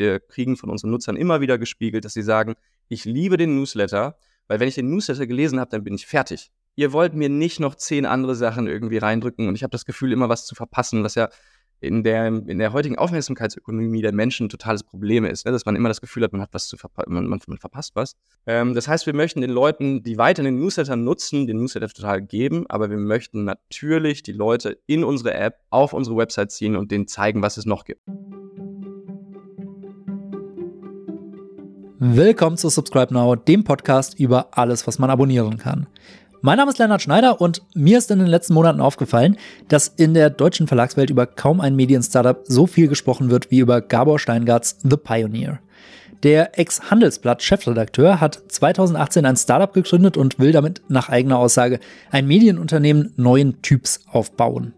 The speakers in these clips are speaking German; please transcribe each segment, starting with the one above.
wir kriegen von unseren Nutzern immer wieder gespiegelt, dass sie sagen, ich liebe den Newsletter, weil wenn ich den Newsletter gelesen habe, dann bin ich fertig. Ihr wollt mir nicht noch zehn andere Sachen irgendwie reindrücken und ich habe das Gefühl, immer was zu verpassen, was ja in der, in der heutigen Aufmerksamkeitsökonomie der Menschen ein totales Problem ist, ne? dass man immer das Gefühl hat, man hat was zu verpassen, man, man, verpasst was. Ähm, das heißt, wir möchten den Leuten, die weiter den Newsletter nutzen, den Newsletter total geben, aber wir möchten natürlich die Leute in unsere App auf unsere Website ziehen und denen zeigen, was es noch gibt. Willkommen zu Subscribe Now, dem Podcast über alles, was man abonnieren kann. Mein Name ist Lennart Schneider und mir ist in den letzten Monaten aufgefallen, dass in der deutschen Verlagswelt über kaum ein Medien-Startup so viel gesprochen wird wie über Gabor Steingarts The Pioneer. Der Ex-Handelsblatt-Chefredakteur hat 2018 ein Startup gegründet und will damit nach eigener Aussage ein Medienunternehmen neuen Typs aufbauen.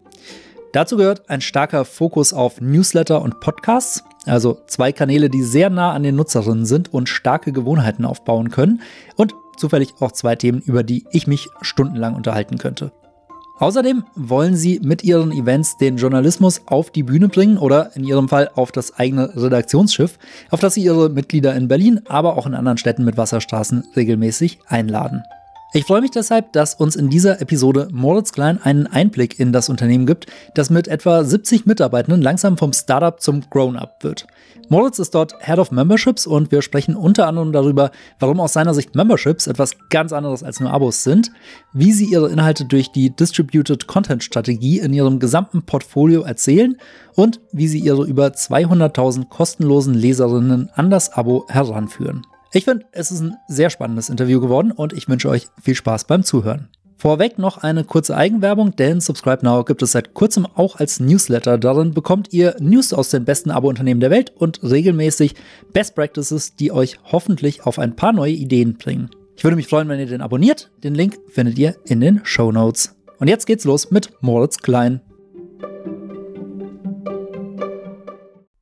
Dazu gehört ein starker Fokus auf Newsletter und Podcasts, also zwei Kanäle, die sehr nah an den Nutzerinnen sind und starke Gewohnheiten aufbauen können und zufällig auch zwei Themen, über die ich mich stundenlang unterhalten könnte. Außerdem wollen sie mit ihren Events den Journalismus auf die Bühne bringen oder in ihrem Fall auf das eigene Redaktionsschiff, auf das sie ihre Mitglieder in Berlin, aber auch in anderen Städten mit Wasserstraßen regelmäßig einladen. Ich freue mich deshalb, dass uns in dieser Episode Moritz Klein einen Einblick in das Unternehmen gibt, das mit etwa 70 Mitarbeitenden langsam vom Startup zum Grown-up wird. Moritz ist dort Head of Memberships und wir sprechen unter anderem darüber, warum aus seiner Sicht Memberships etwas ganz anderes als nur Abos sind, wie sie ihre Inhalte durch die Distributed Content Strategie in ihrem gesamten Portfolio erzählen und wie sie ihre über 200.000 kostenlosen Leserinnen an das Abo heranführen. Ich finde, es ist ein sehr spannendes Interview geworden und ich wünsche euch viel Spaß beim Zuhören. Vorweg noch eine kurze Eigenwerbung, denn Subscribe Now gibt es seit kurzem auch als Newsletter. Darin bekommt ihr News aus den besten Abo-Unternehmen der Welt und regelmäßig Best Practices, die euch hoffentlich auf ein paar neue Ideen bringen. Ich würde mich freuen, wenn ihr den abonniert. Den Link findet ihr in den Show Notes. Und jetzt geht's los mit Moritz Klein.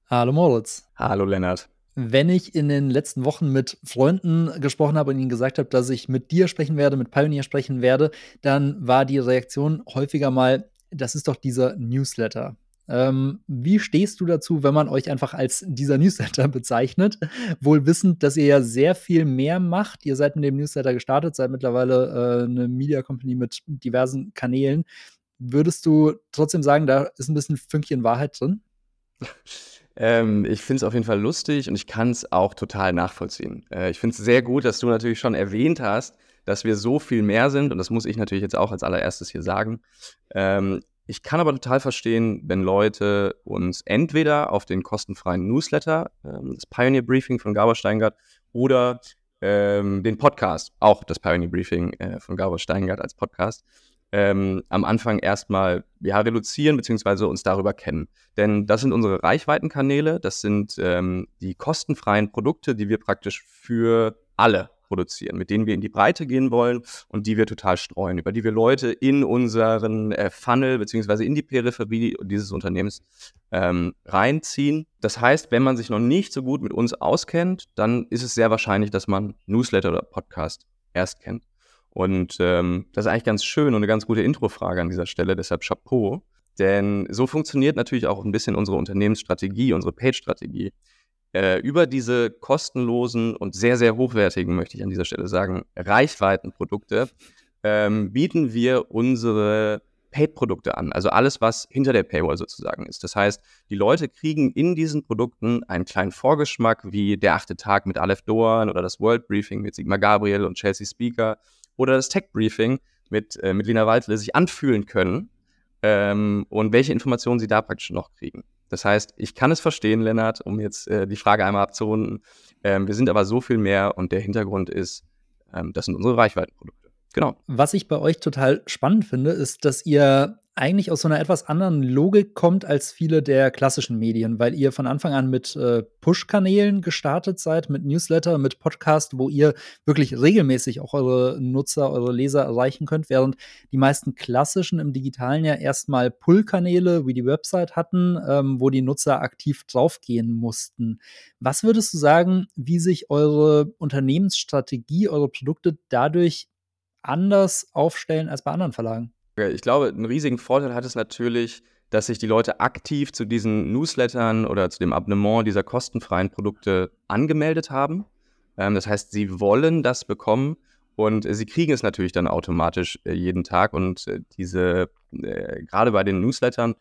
Hallo Moritz. Hallo Lennart wenn ich in den letzten Wochen mit Freunden gesprochen habe und ihnen gesagt habe, dass ich mit dir sprechen werde, mit Pioneer sprechen werde, dann war die Reaktion häufiger mal, das ist doch dieser Newsletter. Ähm, wie stehst du dazu, wenn man euch einfach als dieser Newsletter bezeichnet? Wohl wissend, dass ihr ja sehr viel mehr macht. Ihr seid mit dem Newsletter gestartet, seid mittlerweile äh, eine Media Company mit diversen Kanälen. Würdest du trotzdem sagen, da ist ein bisschen Fünkchen Wahrheit drin? Ähm, ich finde es auf jeden Fall lustig und ich kann es auch total nachvollziehen. Äh, ich finde es sehr gut, dass du natürlich schon erwähnt hast, dass wir so viel mehr sind und das muss ich natürlich jetzt auch als allererstes hier sagen. Ähm, ich kann aber total verstehen, wenn Leute uns entweder auf den kostenfreien Newsletter, ähm, das Pioneer Briefing von Gabor Steingart, oder ähm, den Podcast, auch das Pioneer Briefing äh, von Gabor Steingart als Podcast, ähm, am Anfang erstmal ja, reduzieren bzw. uns darüber kennen. Denn das sind unsere Reichweitenkanäle, das sind ähm, die kostenfreien Produkte, die wir praktisch für alle produzieren, mit denen wir in die Breite gehen wollen und die wir total streuen, über die wir Leute in unseren äh, Funnel bzw. in die Peripherie dieses Unternehmens ähm, reinziehen. Das heißt, wenn man sich noch nicht so gut mit uns auskennt, dann ist es sehr wahrscheinlich, dass man Newsletter oder Podcast erst kennt. Und ähm, das ist eigentlich ganz schön und eine ganz gute Introfrage an dieser Stelle, deshalb Chapeau. Denn so funktioniert natürlich auch ein bisschen unsere Unternehmensstrategie, unsere Page-Strategie. Äh, über diese kostenlosen und sehr, sehr hochwertigen, möchte ich an dieser Stelle sagen, Reichweitenprodukte ähm, bieten wir unsere Paid-Produkte an. Also alles, was hinter der Paywall sozusagen ist. Das heißt, die Leute kriegen in diesen Produkten einen kleinen Vorgeschmack, wie der achte Tag mit Aleph Doan oder das World Briefing mit Sigmar Gabriel und Chelsea Speaker oder das Tech-Briefing mit, äh, mit Lina Waldle sich anfühlen können ähm, und welche Informationen sie da praktisch noch kriegen. Das heißt, ich kann es verstehen, Lennart, um jetzt äh, die Frage einmal abzurunden. Ähm, wir sind aber so viel mehr und der Hintergrund ist, ähm, das sind unsere Reichweitenprodukte. Genau. Was ich bei euch total spannend finde, ist, dass ihr eigentlich aus so einer etwas anderen Logik kommt als viele der klassischen Medien, weil ihr von Anfang an mit äh, Push-Kanälen gestartet seid, mit Newsletter, mit Podcast, wo ihr wirklich regelmäßig auch eure Nutzer, eure Leser erreichen könnt, während die meisten klassischen im Digitalen ja erstmal Pull-Kanäle wie die Website hatten, ähm, wo die Nutzer aktiv draufgehen mussten. Was würdest du sagen, wie sich eure Unternehmensstrategie, eure Produkte dadurch anders aufstellen als bei anderen Verlagen? Ich glaube, einen riesigen Vorteil hat es natürlich, dass sich die Leute aktiv zu diesen Newslettern oder zu dem Abonnement dieser kostenfreien Produkte angemeldet haben. Ähm, das heißt, sie wollen das bekommen und sie kriegen es natürlich dann automatisch äh, jeden Tag. Und äh, diese, äh, gerade bei den Newslettern,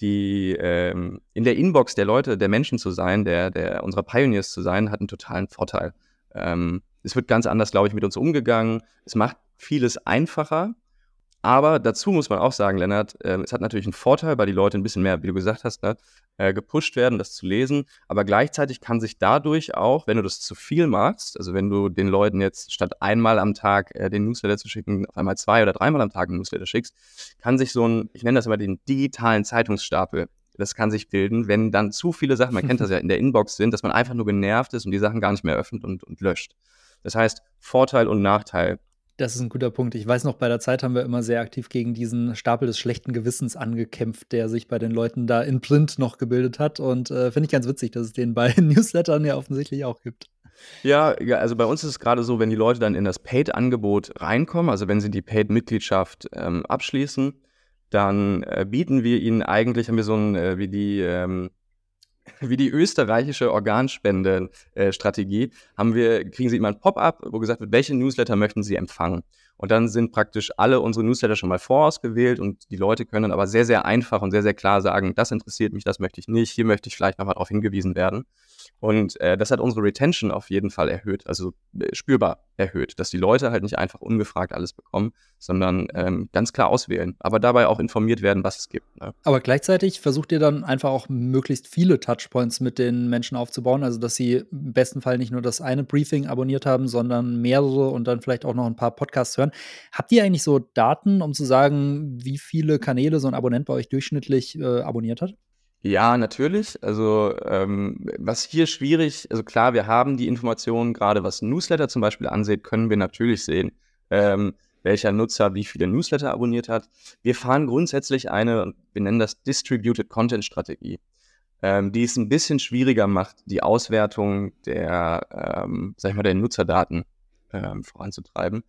die ähm, in der Inbox der Leute, der Menschen zu sein, der, der unserer Pioneers zu sein, hat einen totalen Vorteil. Ähm, es wird ganz anders, glaube ich, mit uns umgegangen. Es macht vieles einfacher. Aber dazu muss man auch sagen, Lennart, äh, es hat natürlich einen Vorteil, weil die Leute ein bisschen mehr, wie du gesagt hast, ne, äh, gepusht werden, das zu lesen. Aber gleichzeitig kann sich dadurch auch, wenn du das zu viel machst, also wenn du den Leuten jetzt statt einmal am Tag äh, den Newsletter zu schicken, auf einmal zwei oder dreimal am Tag einen Newsletter schickst, kann sich so ein, ich nenne das immer den digitalen Zeitungsstapel, das kann sich bilden, wenn dann zu viele Sachen, man kennt das ja, in der Inbox sind, dass man einfach nur genervt ist und die Sachen gar nicht mehr öffnet und, und löscht. Das heißt, Vorteil und Nachteil das ist ein guter Punkt. Ich weiß noch, bei der Zeit haben wir immer sehr aktiv gegen diesen Stapel des schlechten Gewissens angekämpft, der sich bei den Leuten da in Print noch gebildet hat. Und äh, finde ich ganz witzig, dass es den bei Newslettern ja offensichtlich auch gibt. Ja, ja, also bei uns ist es gerade so, wenn die Leute dann in das Paid-Angebot reinkommen, also wenn sie die Paid-Mitgliedschaft ähm, abschließen, dann äh, bieten wir ihnen eigentlich, haben wir so ein, äh, wie die, ähm, wie die österreichische Organspende-Strategie, haben wir, kriegen Sie immer ein Pop-up, wo gesagt wird, welche Newsletter möchten Sie empfangen? Und dann sind praktisch alle unsere Newsletter schon mal vorausgewählt und die Leute können aber sehr, sehr einfach und sehr, sehr klar sagen, das interessiert mich, das möchte ich nicht, hier möchte ich vielleicht nochmal darauf hingewiesen werden. Und äh, das hat unsere Retention auf jeden Fall erhöht, also äh, spürbar erhöht, dass die Leute halt nicht einfach ungefragt alles bekommen, sondern ähm, ganz klar auswählen, aber dabei auch informiert werden, was es gibt. Ne? Aber gleichzeitig versucht ihr dann einfach auch möglichst viele Touchpoints mit den Menschen aufzubauen, also dass sie im besten Fall nicht nur das eine Briefing abonniert haben, sondern mehrere und dann vielleicht auch noch ein paar Podcasts hören. Habt ihr eigentlich so Daten, um zu sagen, wie viele Kanäle so ein Abonnent bei euch durchschnittlich äh, abonniert hat? Ja, natürlich. Also ähm, was hier schwierig, also klar, wir haben die Informationen, gerade was Newsletter zum Beispiel ansieht, können wir natürlich sehen, ähm, welcher Nutzer wie viele Newsletter abonniert hat. Wir fahren grundsätzlich eine, wir nennen das Distributed Content Strategie, ähm, die es ein bisschen schwieriger macht, die Auswertung der, ähm, sag ich mal, der Nutzerdaten ähm, voranzutreiben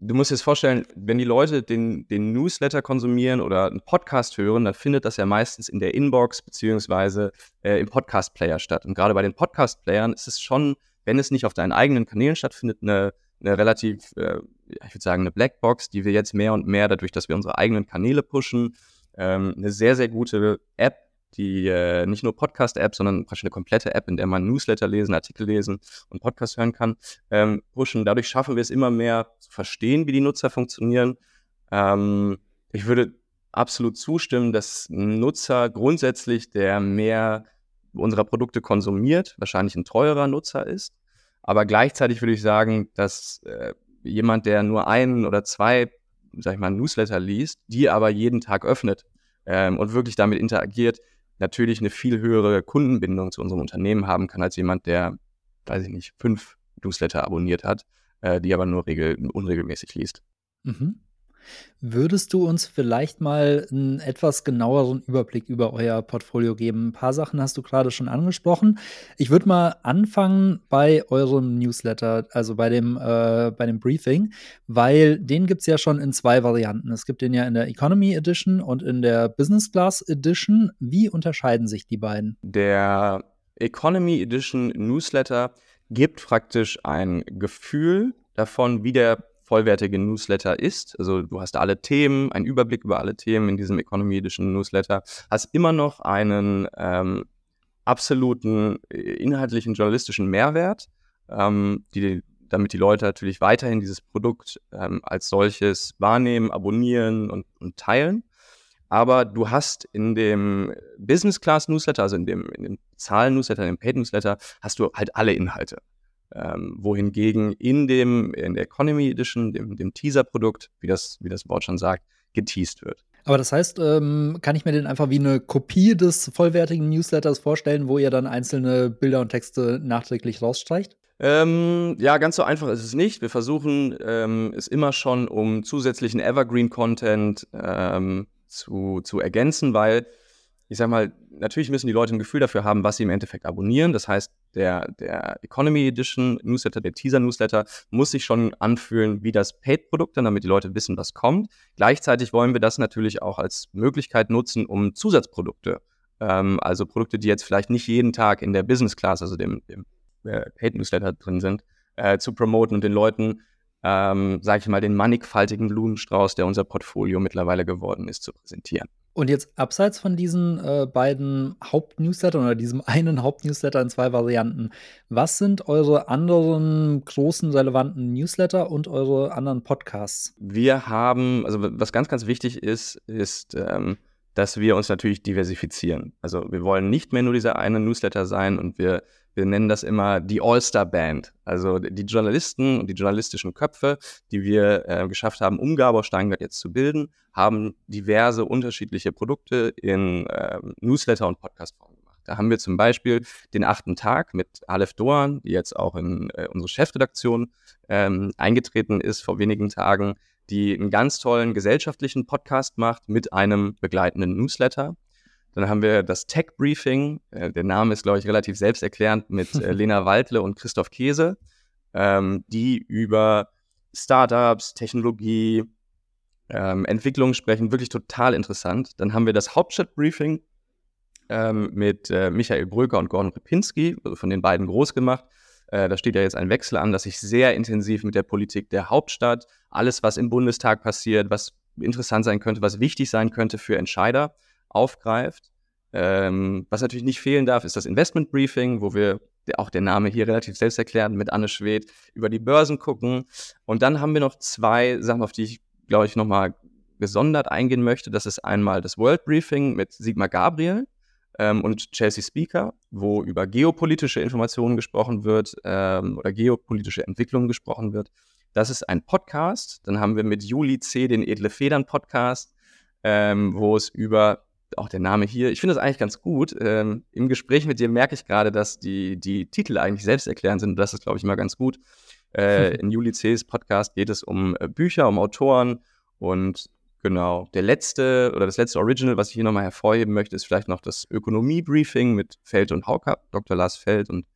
du musst dir das vorstellen, wenn die Leute den, den Newsletter konsumieren oder einen Podcast hören, dann findet das ja meistens in der Inbox beziehungsweise äh, im Podcast-Player statt. Und gerade bei den Podcast-Playern ist es schon, wenn es nicht auf deinen eigenen Kanälen stattfindet, eine, eine relativ, äh, ich würde sagen, eine Blackbox, die wir jetzt mehr und mehr, dadurch, dass wir unsere eigenen Kanäle pushen, ähm, eine sehr, sehr gute App die äh, nicht nur Podcast-App, sondern praktisch eine komplette App, in der man Newsletter lesen, Artikel lesen und Podcast hören kann, ähm, pushen. Dadurch schaffen wir es immer mehr zu verstehen, wie die Nutzer funktionieren. Ähm, ich würde absolut zustimmen, dass Nutzer grundsätzlich, der mehr unserer Produkte konsumiert, wahrscheinlich ein teurer Nutzer ist. Aber gleichzeitig würde ich sagen, dass äh, jemand, der nur einen oder zwei, sag ich mal, Newsletter liest, die aber jeden Tag öffnet ähm, und wirklich damit interagiert, natürlich eine viel höhere Kundenbindung zu unserem Unternehmen haben kann als jemand, der, weiß ich nicht, fünf Newsletter abonniert hat, äh, die aber nur regel unregelmäßig liest. Mhm. Würdest du uns vielleicht mal einen etwas genaueren Überblick über euer Portfolio geben? Ein paar Sachen hast du gerade schon angesprochen. Ich würde mal anfangen bei eurem Newsletter, also bei dem, äh, bei dem Briefing, weil den gibt es ja schon in zwei Varianten. Es gibt den ja in der Economy Edition und in der Business Class Edition. Wie unterscheiden sich die beiden? Der Economy Edition Newsletter gibt praktisch ein Gefühl davon, wie der vollwertige Newsletter ist. Also du hast alle Themen, einen Überblick über alle Themen in diesem Economy Newsletter, hast immer noch einen ähm, absoluten äh, inhaltlichen journalistischen Mehrwert, ähm, die, damit die Leute natürlich weiterhin dieses Produkt ähm, als solches wahrnehmen, abonnieren und, und, teilen. Aber du hast in dem Business Class Newsletter, also in dem, in dem Zahlen Newsletter, in dem Paid Newsletter, hast du halt alle Inhalte. Ähm, wohingegen in dem, in der Economy Edition, dem, dem Teaser-Produkt, wie das, wie das Wort schon sagt, geteased wird. Aber das heißt, ähm, kann ich mir den einfach wie eine Kopie des vollwertigen Newsletters vorstellen, wo ihr dann einzelne Bilder und Texte nachträglich rausstreicht? Ähm, ja, ganz so einfach ist es nicht. Wir versuchen ähm, es immer schon, um zusätzlichen Evergreen-Content ähm, zu, zu ergänzen, weil ich sag mal, natürlich müssen die Leute ein Gefühl dafür haben, was sie im Endeffekt abonnieren. Das heißt, der, der Economy Edition Newsletter, der Teaser Newsletter, muss sich schon anfühlen wie das Paid-Produkt, damit die Leute wissen, was kommt. Gleichzeitig wollen wir das natürlich auch als Möglichkeit nutzen, um Zusatzprodukte, ähm, also Produkte, die jetzt vielleicht nicht jeden Tag in der Business Class, also dem, dem äh, Paid-Newsletter drin sind, äh, zu promoten und den Leuten ähm, sage ich mal, den mannigfaltigen Blumenstrauß, der unser Portfolio mittlerweile geworden ist, zu präsentieren. Und jetzt abseits von diesen äh, beiden Hauptnewslettern oder diesem einen Hauptnewsletter in zwei Varianten, was sind eure anderen großen relevanten Newsletter und eure anderen Podcasts? Wir haben, also was ganz, ganz wichtig ist, ist, ähm, dass wir uns natürlich diversifizieren. Also wir wollen nicht mehr nur dieser eine Newsletter sein und wir wir nennen das immer die All-Star-Band. Also die Journalisten und die journalistischen Köpfe, die wir äh, geschafft haben, um Gabor Steingart jetzt zu bilden, haben diverse unterschiedliche Produkte in äh, Newsletter und Podcastform gemacht. Da haben wir zum Beispiel den achten Tag mit Aleph Doan, die jetzt auch in äh, unsere Chefredaktion ähm, eingetreten ist vor wenigen Tagen, die einen ganz tollen gesellschaftlichen Podcast macht mit einem begleitenden Newsletter. Dann haben wir das Tech Briefing. Äh, der Name ist, glaube ich, relativ selbsterklärend mit äh, Lena Waldle und Christoph Käse, ähm, die über Startups, Technologie, ähm, Entwicklung sprechen. Wirklich total interessant. Dann haben wir das Hauptstadt Briefing ähm, mit äh, Michael Bröker und Gordon Ripinski, also von den beiden groß gemacht. Äh, da steht ja jetzt ein Wechsel an, dass sich sehr intensiv mit der Politik der Hauptstadt, alles, was im Bundestag passiert, was interessant sein könnte, was wichtig sein könnte für Entscheider, aufgreift. Ähm, was natürlich nicht fehlen darf, ist das Investment Briefing, wo wir auch der Name hier relativ selbsterklärend mit Anne Schwedt über die Börsen gucken. Und dann haben wir noch zwei Sachen, auf die ich, glaube ich, nochmal gesondert eingehen möchte. Das ist einmal das World Briefing mit Sigmar Gabriel ähm, und Chelsea Speaker, wo über geopolitische Informationen gesprochen wird ähm, oder geopolitische Entwicklungen gesprochen wird. Das ist ein Podcast. Dann haben wir mit Juli C. den Edle Federn Podcast, ähm, wo es über auch der Name hier. Ich finde das eigentlich ganz gut. Ähm, Im Gespräch mit dir merke ich gerade, dass die, die Titel eigentlich selbsterklärend sind. Das ist, glaube ich, immer ganz gut. Äh, in Juli Cs Podcast geht es um äh, Bücher, um Autoren und genau. Der letzte oder das letzte Original, was ich hier nochmal hervorheben möchte, ist vielleicht noch das Ökonomie-Briefing mit Feld und Haukapp, Dr. Lars Feld und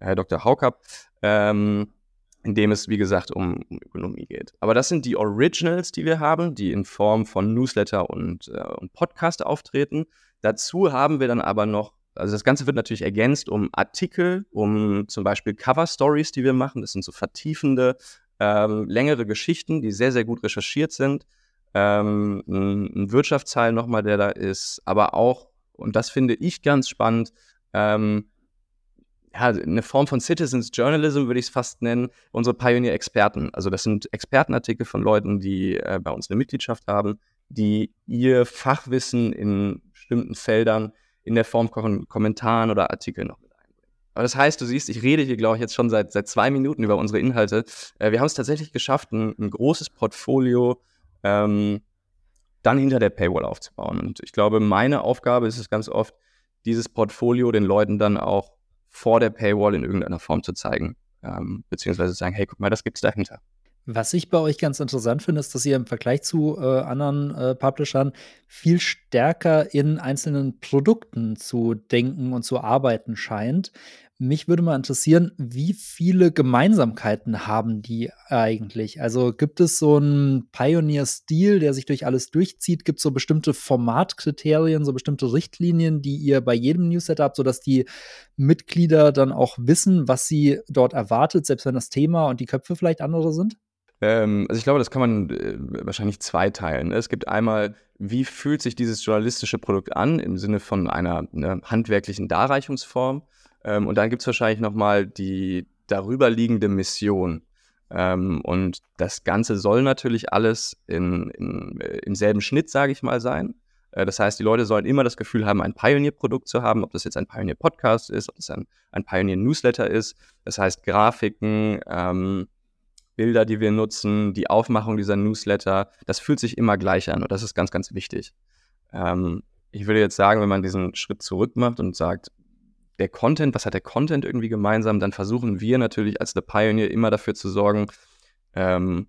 äh, Dr. Haukapp. Ähm, in dem es, wie gesagt, um, um, Ökonomie geht. Aber das sind die Originals, die wir haben, die in Form von Newsletter und, äh, und Podcast auftreten. Dazu haben wir dann aber noch, also das Ganze wird natürlich ergänzt um Artikel, um zum Beispiel Cover Stories, die wir machen. Das sind so vertiefende, ähm, längere Geschichten, die sehr, sehr gut recherchiert sind. Ähm, ein, Wirtschaftsteil nochmal, der da ist, aber auch, und das finde ich ganz spannend, ähm, ja, eine Form von Citizens Journalism würde ich es fast nennen, unsere Pioneer-Experten. Also das sind Expertenartikel von Leuten, die äh, bei uns eine Mitgliedschaft haben, die ihr Fachwissen in bestimmten Feldern in der Form von Kommentaren oder Artikeln noch mit einbringen. Aber das heißt, du siehst, ich rede hier, glaube ich, jetzt schon seit, seit zwei Minuten über unsere Inhalte. Äh, wir haben es tatsächlich geschafft, ein, ein großes Portfolio ähm, dann hinter der Paywall aufzubauen. Und ich glaube, meine Aufgabe ist es ganz oft, dieses Portfolio den Leuten dann auch vor der Paywall in irgendeiner Form zu zeigen, ähm, beziehungsweise sagen, hey, guck mal, das gibt's dahinter. Was ich bei euch ganz interessant finde, ist, dass ihr im Vergleich zu äh, anderen äh, Publishern viel stärker in einzelnen Produkten zu denken und zu arbeiten scheint. Mich würde mal interessieren, wie viele Gemeinsamkeiten haben die eigentlich? Also gibt es so einen Pioneer-Stil, der sich durch alles durchzieht? Gibt es so bestimmte Formatkriterien, so bestimmte Richtlinien, die ihr bei jedem Newsletter habt, sodass die Mitglieder dann auch wissen, was sie dort erwartet, selbst wenn das Thema und die Köpfe vielleicht andere sind? Ähm, also ich glaube, das kann man äh, wahrscheinlich zweiteilen. Ne? Es gibt einmal, wie fühlt sich dieses journalistische Produkt an im Sinne von einer ne, handwerklichen Darreichungsform? Ähm, und dann gibt es wahrscheinlich nochmal die darüberliegende Mission. Ähm, und das Ganze soll natürlich alles in, in, äh, im selben Schnitt, sage ich mal, sein. Äh, das heißt, die Leute sollen immer das Gefühl haben, ein Pioneer-Produkt zu haben, ob das jetzt ein Pioneer-Podcast ist, ob das ein, ein Pioneer-Newsletter ist. Das heißt, Grafiken, ähm, Bilder, die wir nutzen, die Aufmachung dieser Newsletter, das fühlt sich immer gleich an und das ist ganz, ganz wichtig. Ähm, ich würde jetzt sagen, wenn man diesen Schritt zurück macht und sagt, der Content, was hat der Content irgendwie gemeinsam, dann versuchen wir natürlich als The Pioneer immer dafür zu sorgen, ähm,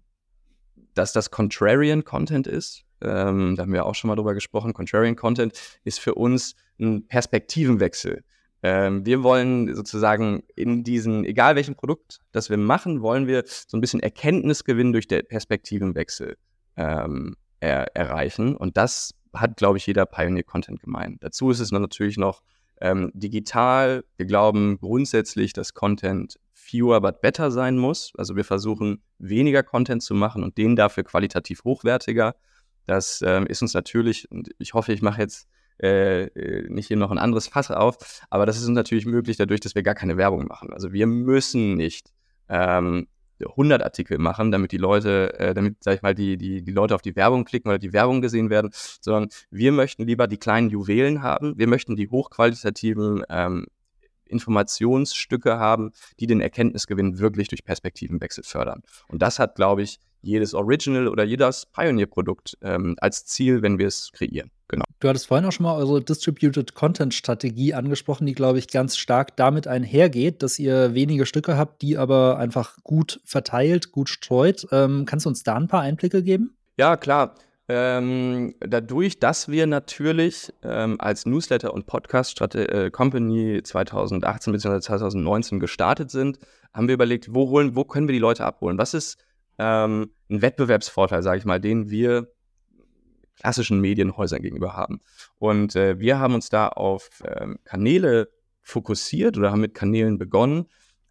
dass das Contrarian Content ist. Ähm, da haben wir auch schon mal drüber gesprochen. Contrarian Content ist für uns ein Perspektivenwechsel. Ähm, wir wollen sozusagen in diesen, egal welchem Produkt, das wir machen, wollen wir so ein bisschen Erkenntnisgewinn durch den Perspektivenwechsel ähm, er, erreichen. Und das hat, glaube ich, jeder Pioneer-Content gemeint. Dazu ist es natürlich noch ähm, digital. Wir glauben grundsätzlich, dass Content fewer but better sein muss. Also wir versuchen weniger Content zu machen und den dafür qualitativ hochwertiger. Das ähm, ist uns natürlich, und ich hoffe, ich mache jetzt äh, äh, nicht hier noch ein anderes Fass auf, aber das ist uns natürlich möglich dadurch, dass wir gar keine Werbung machen. Also wir müssen nicht ähm, 100 Artikel machen, damit die Leute, äh, damit, sag ich mal, die, die, die Leute auf die Werbung klicken oder die Werbung gesehen werden, sondern wir möchten lieber die kleinen Juwelen haben. Wir möchten die hochqualitativen ähm, Informationsstücke haben, die den Erkenntnisgewinn wirklich durch Perspektivenwechsel fördern. Und das hat, glaube ich, jedes Original oder jedes Pioneer-Produkt ähm, als Ziel, wenn wir es kreieren. Genau. Du hattest vorhin auch schon mal eure Distributed Content Strategie angesprochen, die, glaube ich, ganz stark damit einhergeht, dass ihr wenige Stücke habt, die aber einfach gut verteilt, gut streut. Ähm, kannst du uns da ein paar Einblicke geben? Ja, klar. Ähm, dadurch, dass wir natürlich ähm, als Newsletter- und Podcast-Company äh, 2018 bzw. 2019 gestartet sind, haben wir überlegt, wo, holen, wo können wir die Leute abholen? Was ist ähm, ein Wettbewerbsvorteil, sage ich mal, den wir klassischen Medienhäusern gegenüber haben. Und äh, wir haben uns da auf ähm, Kanäle fokussiert oder haben mit Kanälen begonnen,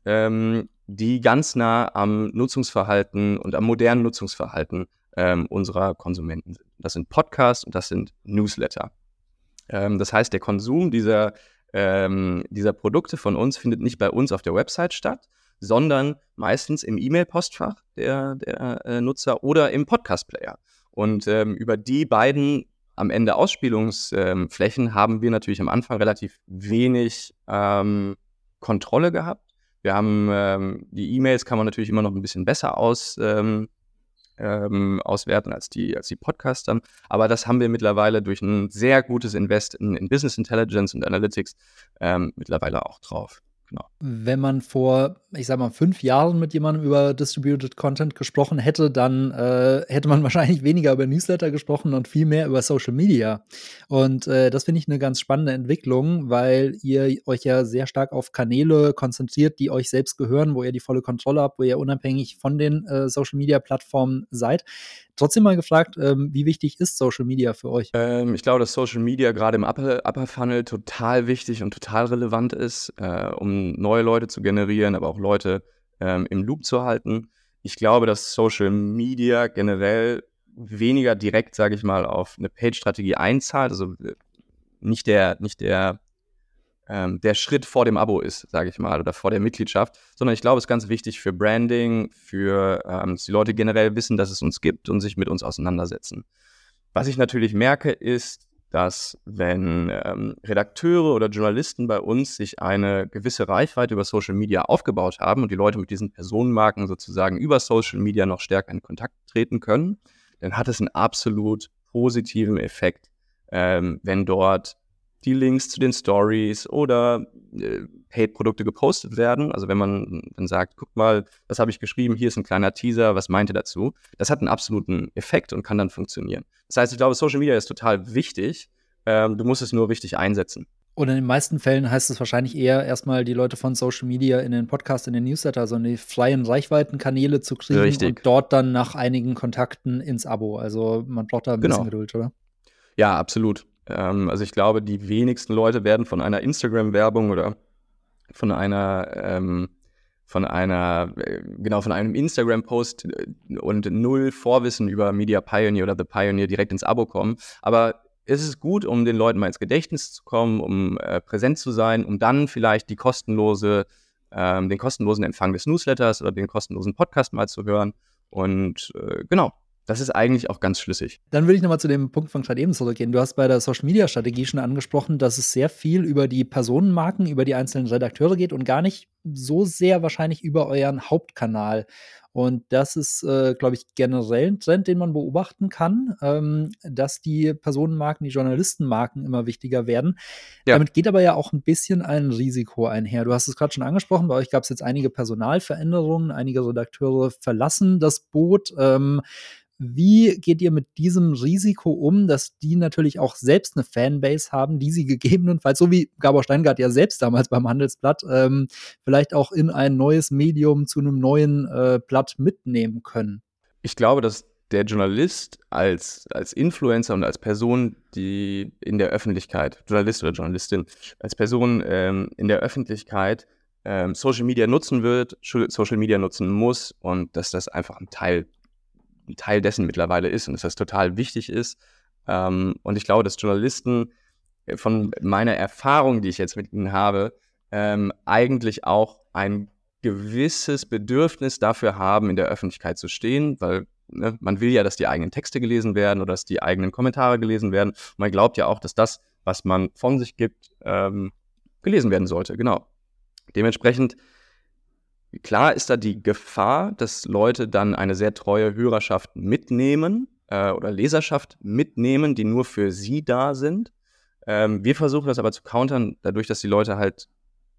ähm, die ganz nah am Nutzungsverhalten und am modernen Nutzungsverhalten ähm, unserer Konsumenten sind. Das sind Podcasts und das sind Newsletter. Ähm, das heißt, der Konsum dieser, ähm, dieser Produkte von uns findet nicht bei uns auf der Website statt, sondern meistens im E-Mail-Postfach der, der äh, Nutzer oder im Podcast-Player. Und ähm, über die beiden am Ende Ausspielungsflächen ähm, haben wir natürlich am Anfang relativ wenig ähm, Kontrolle gehabt. Wir haben ähm, die E-Mails kann man natürlich immer noch ein bisschen besser aus, ähm, ähm, auswerten als die, als die Podcasts dann. Aber das haben wir mittlerweile durch ein sehr gutes Invest in, in Business Intelligence und Analytics mittlerweile auch drauf. Genau. Wenn man vor, ich sag mal, fünf Jahren mit jemandem über Distributed Content gesprochen hätte, dann äh, hätte man wahrscheinlich weniger über Newsletter gesprochen und viel mehr über Social Media. Und äh, das finde ich eine ganz spannende Entwicklung, weil ihr euch ja sehr stark auf Kanäle konzentriert, die euch selbst gehören, wo ihr die volle Kontrolle habt, wo ihr unabhängig von den äh, Social Media Plattformen seid. Trotzdem mal gefragt, ähm, wie wichtig ist Social Media für euch? Ähm, ich glaube, dass Social Media gerade im Upper, Upper Funnel total wichtig und total relevant ist, äh, neue Leute zu generieren, aber auch Leute ähm, im Loop zu halten. Ich glaube, dass Social Media generell weniger direkt, sage ich mal, auf eine Page-Strategie einzahlt. Also äh, nicht der, nicht der ähm, der Schritt vor dem Abo ist, sage ich mal, oder vor der Mitgliedschaft, sondern ich glaube, es ist ganz wichtig für Branding, für ähm, dass die Leute generell wissen, dass es uns gibt und sich mit uns auseinandersetzen. Was ich natürlich merke, ist, dass wenn ähm, Redakteure oder Journalisten bei uns sich eine gewisse Reichweite über Social Media aufgebaut haben und die Leute mit diesen Personenmarken sozusagen über Social Media noch stärker in Kontakt treten können, dann hat es einen absolut positiven Effekt, ähm, wenn dort die Links zu den Stories oder äh, Paid-Produkte gepostet werden. Also wenn man dann sagt, guck mal, was habe ich geschrieben, hier ist ein kleiner Teaser, was meint ihr dazu? Das hat einen absoluten Effekt und kann dann funktionieren. Das heißt, ich glaube, Social Media ist total wichtig. Ähm, du musst es nur richtig einsetzen. Und in den meisten Fällen heißt es wahrscheinlich eher, erstmal die Leute von Social Media in den Podcast, in den Newsletter, also in die freien Reichweitenkanäle zu kriegen Richtig. und dort dann nach einigen Kontakten ins Abo. Also man braucht da ein genau. bisschen Geduld, oder? Ja, absolut. Ähm, also ich glaube, die wenigsten Leute werden von einer Instagram-Werbung oder von einer ähm, von einer, äh, genau, von einem Instagram-Post äh, und null Vorwissen über Media Pioneer oder The Pioneer direkt ins Abo kommen. Aber es ist gut, um den Leuten mal ins Gedächtnis zu kommen, um äh, präsent zu sein, um dann vielleicht die kostenlose, ähm, den kostenlosen Empfang des Newsletters oder den kostenlosen Podcast mal zu hören. Und äh, genau, das ist eigentlich auch ganz schlüssig. Dann will ich nochmal zu dem Punkt von gerade eben zurückgehen. Du hast bei der Social Media Strategie schon angesprochen, dass es sehr viel über die Personenmarken, über die einzelnen Redakteure geht und gar nicht so sehr wahrscheinlich über euren Hauptkanal. Und das ist, äh, glaube ich, generell ein Trend, den man beobachten kann, ähm, dass die Personenmarken, die Journalistenmarken immer wichtiger werden. Ja. Damit geht aber ja auch ein bisschen ein Risiko einher. Du hast es gerade schon angesprochen, bei euch gab es jetzt einige Personalveränderungen, einige Redakteure verlassen das Boot. Ähm, wie geht ihr mit diesem Risiko um, dass die natürlich auch selbst eine Fanbase haben, die sie gegebenenfalls, so wie Gabor Steingart ja selbst damals beim Handelsblatt, ähm, vielleicht auch in ein neues Medium zu einem neuen äh, Blatt mitnehmen können? Ich glaube, dass der Journalist als, als Influencer und als Person, die in der Öffentlichkeit, Journalist oder Journalistin, als Person ähm, in der Öffentlichkeit ähm, Social Media nutzen wird, Social Media nutzen muss und dass das einfach ein Teil ein Teil dessen mittlerweile ist und dass das total wichtig ist. Ähm, und ich glaube, dass Journalisten äh, von meiner Erfahrung, die ich jetzt mit ihnen habe, ähm, eigentlich auch ein gewisses Bedürfnis dafür haben, in der Öffentlichkeit zu stehen, weil ne, man will ja, dass die eigenen Texte gelesen werden oder dass die eigenen Kommentare gelesen werden. Man glaubt ja auch, dass das, was man von sich gibt, ähm, gelesen werden sollte. Genau. Dementsprechend Klar ist da die Gefahr, dass Leute dann eine sehr treue Hörerschaft mitnehmen äh, oder Leserschaft mitnehmen, die nur für sie da sind. Ähm, wir versuchen das aber zu countern, dadurch, dass die Leute halt,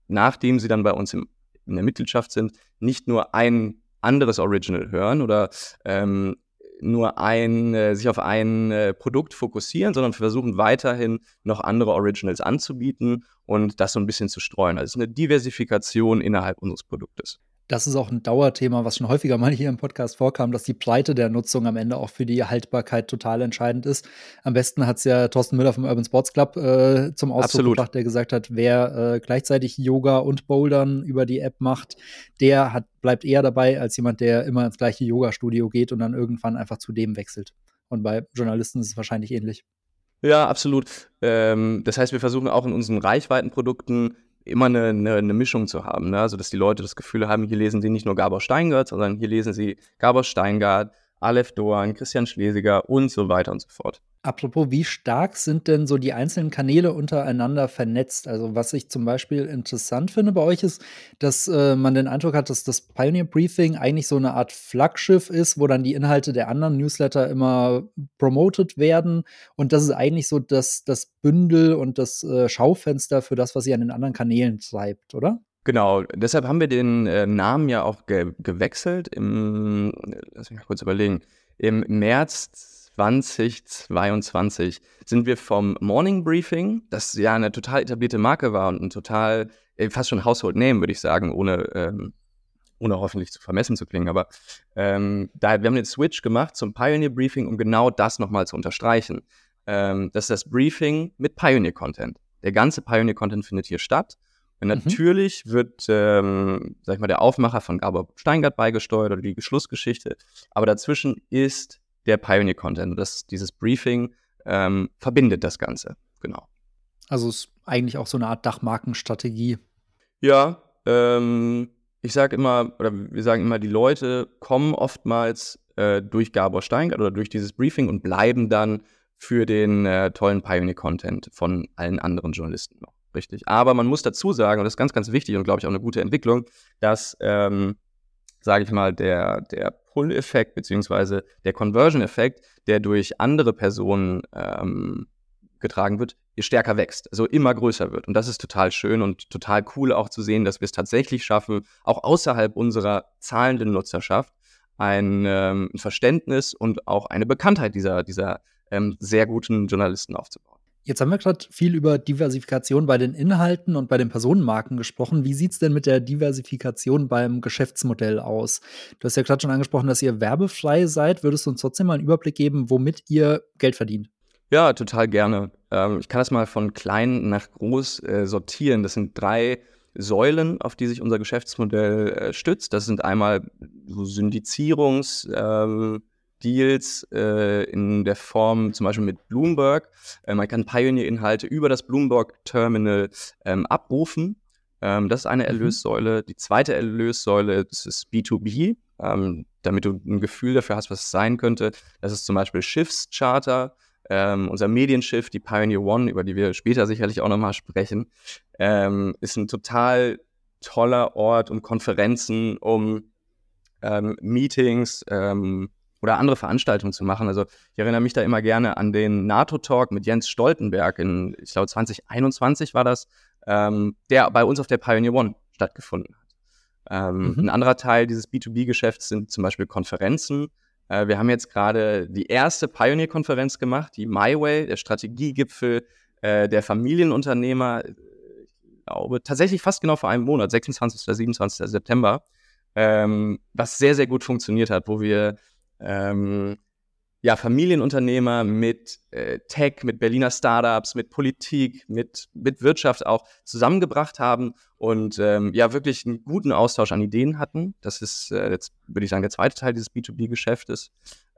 nachdem sie dann bei uns im, in der Mitgliedschaft sind, nicht nur ein anderes Original hören oder ähm, nur ein, äh, sich auf ein äh, Produkt fokussieren, sondern versuchen weiterhin noch andere Originals anzubieten und das so ein bisschen zu streuen. Also es ist eine Diversifikation innerhalb unseres Produktes das ist auch ein Dauerthema, was schon häufiger mal hier im Podcast vorkam, dass die Pleite der Nutzung am Ende auch für die Haltbarkeit total entscheidend ist. Am besten hat es ja Thorsten Müller vom Urban Sports Club äh, zum Ausdruck Absolut. gebracht, der gesagt hat, wer äh, gleichzeitig Yoga und Bouldern über die App macht, der hat, bleibt eher dabei als jemand, der immer ins gleiche Yoga-Studio geht und dann irgendwann einfach zu dem wechselt. Und bei Journalisten ist es wahrscheinlich ähnlich. Ja, absolut. Ähm, das heißt, wir versuchen auch in unseren Reichweitenprodukten immer eine, eine, eine, Mischung zu haben, ne? also dass die Leute das Gefühl haben, hier lesen sie nicht nur Gabor Steingart, sondern hier lesen sie Gabor Steingart, Aleph Doan, Christian Schlesiger und so weiter und so fort. Apropos, wie stark sind denn so die einzelnen Kanäle untereinander vernetzt? Also, was ich zum Beispiel interessant finde bei euch ist, dass äh, man den Eindruck hat, dass das Pioneer Briefing eigentlich so eine Art Flaggschiff ist, wo dann die Inhalte der anderen Newsletter immer promoted werden. Und das ist eigentlich so das, das Bündel und das äh, Schaufenster für das, was ihr an den anderen Kanälen treibt, oder? Genau, deshalb haben wir den äh, Namen ja auch ge gewechselt im, lass mich mal kurz überlegen, im März 2022 sind wir vom Morning Briefing, das ja eine total etablierte Marke war und ein total, äh, fast schon Household Name, würde ich sagen, ohne, ähm, ohne hoffentlich zu vermessen zu klingen. Aber ähm, da, wir haben den Switch gemacht zum Pioneer Briefing, um genau das nochmal zu unterstreichen. Ähm, das ist das Briefing mit Pioneer Content. Der ganze Pioneer Content findet hier statt. Und mhm. natürlich mhm. wird, ähm, sag ich mal, der Aufmacher von Gabor Steingart beigesteuert oder die Schlussgeschichte. Aber dazwischen ist der Pioneer Content. Das, dieses Briefing ähm, verbindet das Ganze, genau. Also ist eigentlich auch so eine Art Dachmarkenstrategie. Ja, ähm, ich sage immer, oder wir sagen immer, die Leute kommen oftmals äh, durch Gabor Steingart oder durch dieses Briefing und bleiben dann für den äh, tollen Pioneer-Content von allen anderen Journalisten noch. Richtig. Aber man muss dazu sagen, und das ist ganz, ganz wichtig und glaube ich auch eine gute Entwicklung, dass, ähm, sage ich mal, der, der Pull-Effekt beziehungsweise der Conversion-Effekt, der durch andere Personen ähm, getragen wird, stärker wächst, also immer größer wird. Und das ist total schön und total cool auch zu sehen, dass wir es tatsächlich schaffen, auch außerhalb unserer zahlenden Nutzerschaft ein, ähm, Verständnis und auch eine Bekanntheit dieser, dieser ähm, sehr guten Journalisten aufzubauen. Jetzt haben wir gerade viel über Diversifikation bei den Inhalten und bei den Personenmarken gesprochen. Wie sieht es denn mit der Diversifikation beim Geschäftsmodell aus? Du hast ja gerade schon angesprochen, dass ihr werbefrei seid. Würdest du uns trotzdem mal einen Überblick geben, womit ihr Geld verdient? Ja, total gerne. Ähm, ich kann das mal von klein nach groß äh, sortieren. Das sind drei Säulen, auf die sich unser Geschäftsmodell äh, stützt. Das sind einmal so Syndizierungs- ähm, Deals äh, in der Form zum Beispiel mit Bloomberg. Äh, man kann Pioneer-Inhalte über das Bloomberg-Terminal ähm, abrufen. Ähm, das ist eine mhm. Erlössäule. Die zweite Erlössäule das ist B2B, ähm, damit du ein Gefühl dafür hast, was es sein könnte. Das ist zum Beispiel Schiffscharter. Ähm, unser Medienschiff, die Pioneer One, über die wir später sicherlich auch nochmal sprechen, ähm, ist ein total toller Ort, um Konferenzen, um ähm, Meetings ähm, oder andere Veranstaltungen zu machen. Also ich erinnere mich da immer gerne an den NATO-Talk mit Jens Stoltenberg in, ich glaube, 2021 war das, ähm, der bei uns auf der Pioneer One stattgefunden hat. Ähm, mhm. Ein anderer Teil dieses B2B-Geschäfts sind zum Beispiel Konferenzen. Äh, wir haben jetzt gerade die erste Pioneer-Konferenz gemacht, die MyWay, der Strategiegipfel äh, der Familienunternehmer, ich glaube, tatsächlich fast genau vor einem Monat, 26. oder 27. September, ähm, was sehr, sehr gut funktioniert hat, wo wir ähm, ja, Familienunternehmer mit äh, Tech, mit Berliner Startups, mit Politik, mit, mit Wirtschaft auch zusammengebracht haben und ähm, ja, wirklich einen guten Austausch an Ideen hatten. Das ist äh, jetzt, würde ich sagen, der zweite Teil dieses B2B-Geschäftes.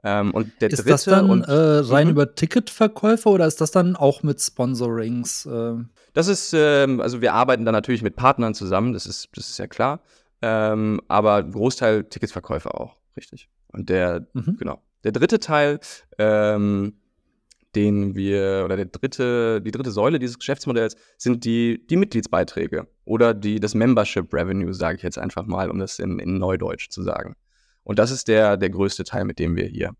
Ähm, und der ist dritte. das dann und, äh, rein Mhm. über Ticketverkäufe oder ist das dann auch mit Sponsorings? Äh? Das ist, ähm, also wir arbeiten da natürlich mit Partnern zusammen, das ist, das ist ja klar. Ähm, aber Großteil Ticketsverkäufe auch, richtig. Und der, Mhm. genau. Der dritte Teil, ähm, den wir, oder der dritte, die dritte Säule dieses Geschäftsmodells sind die, die Mitgliedsbeiträge oder die, das Membership Revenue, sage ich jetzt einfach mal, um das in, in Neudeutsch zu sagen. Und das ist der, der größte Teil, mit dem wir hier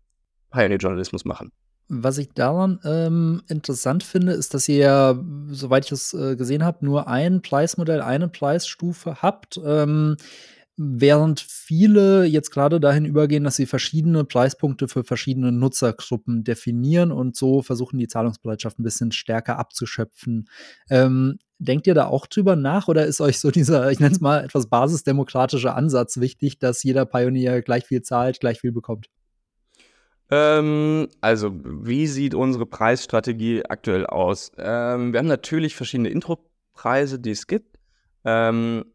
Pioneer-Journalismus machen. Was ich daran ähm, interessant finde, ist, dass ihr ja, soweit ich es äh, gesehen habe, nur ein Preismodell, eine Preisstufe habt. Ähm, während viele jetzt gerade dahin übergehen, dass sie verschiedene Preispunkte für verschiedene Nutzergruppen definieren und so versuchen, die Zahlungsbereitschaft ein bisschen stärker abzuschöpfen. Ähm, denkt ihr da auch drüber nach oder ist euch so dieser, ich nenne es mal, etwas basisdemokratischer Ansatz wichtig, dass jeder Pionier gleich viel zahlt, gleich viel bekommt? Ähm, also, wie sieht unsere Preisstrategie aktuell aus? Ähm, wir haben natürlich verschiedene Intro-Preise, die es gibt. Ähm,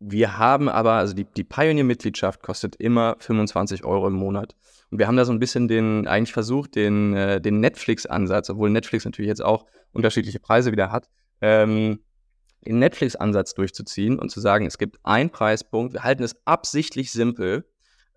wir haben aber, also die, die Pioneer-Mitgliedschaft kostet immer 25 Euro im Monat. Und wir haben da so ein bisschen den, eigentlich versucht, den, äh, den Netflix-Ansatz, obwohl Netflix natürlich jetzt auch unterschiedliche Preise wieder hat, ähm, den Netflix-Ansatz durchzuziehen und zu sagen, es gibt einen Preispunkt, wir halten es absichtlich simpel.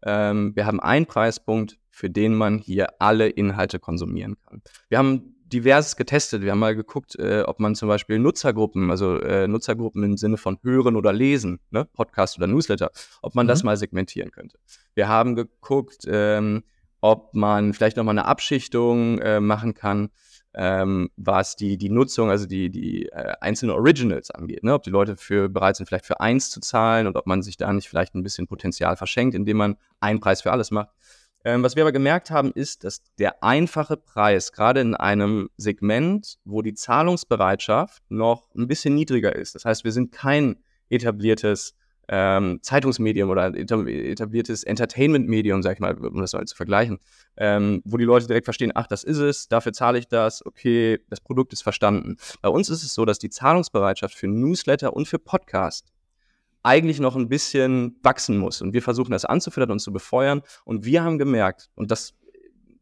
Ähm, wir haben einen Preispunkt, für den man hier alle Inhalte konsumieren kann. Wir haben diverses getestet. Wir haben mal geguckt, äh, ob man zum Beispiel Nutzergruppen, also äh, Nutzergruppen im Sinne von Hören oder Lesen, ne, Podcast oder Newsletter, ob man das Mhm. mal segmentieren könnte. Wir haben geguckt, ähm, ob man vielleicht nochmal eine Abschichtung äh, machen kann, ähm, was die, die Nutzung, also die, die äh, einzelnen Originals angeht. Ne? Ob die Leute für, bereit sind, vielleicht für eins zu zahlen und ob man sich da nicht vielleicht ein bisschen Potenzial verschenkt, indem man einen Preis für alles macht. Ähm, was wir aber gemerkt haben, ist, dass der einfache Preis, gerade in einem Segment, wo die Zahlungsbereitschaft noch ein bisschen niedriger ist, das heißt, wir sind kein etabliertes ähm, Zeitungsmedium oder etab- etabliertes Entertainment-Medium, sag ich mal, um das mal zu vergleichen, ähm, wo die Leute direkt verstehen, ach, das ist es, dafür zahle ich das, okay, das Produkt ist verstanden. Bei uns ist es so, dass die Zahlungsbereitschaft für Newsletter und für Podcast eigentlich noch ein bisschen wachsen muss. Und wir versuchen das anzufüttern und zu befeuern. Und wir haben gemerkt, und das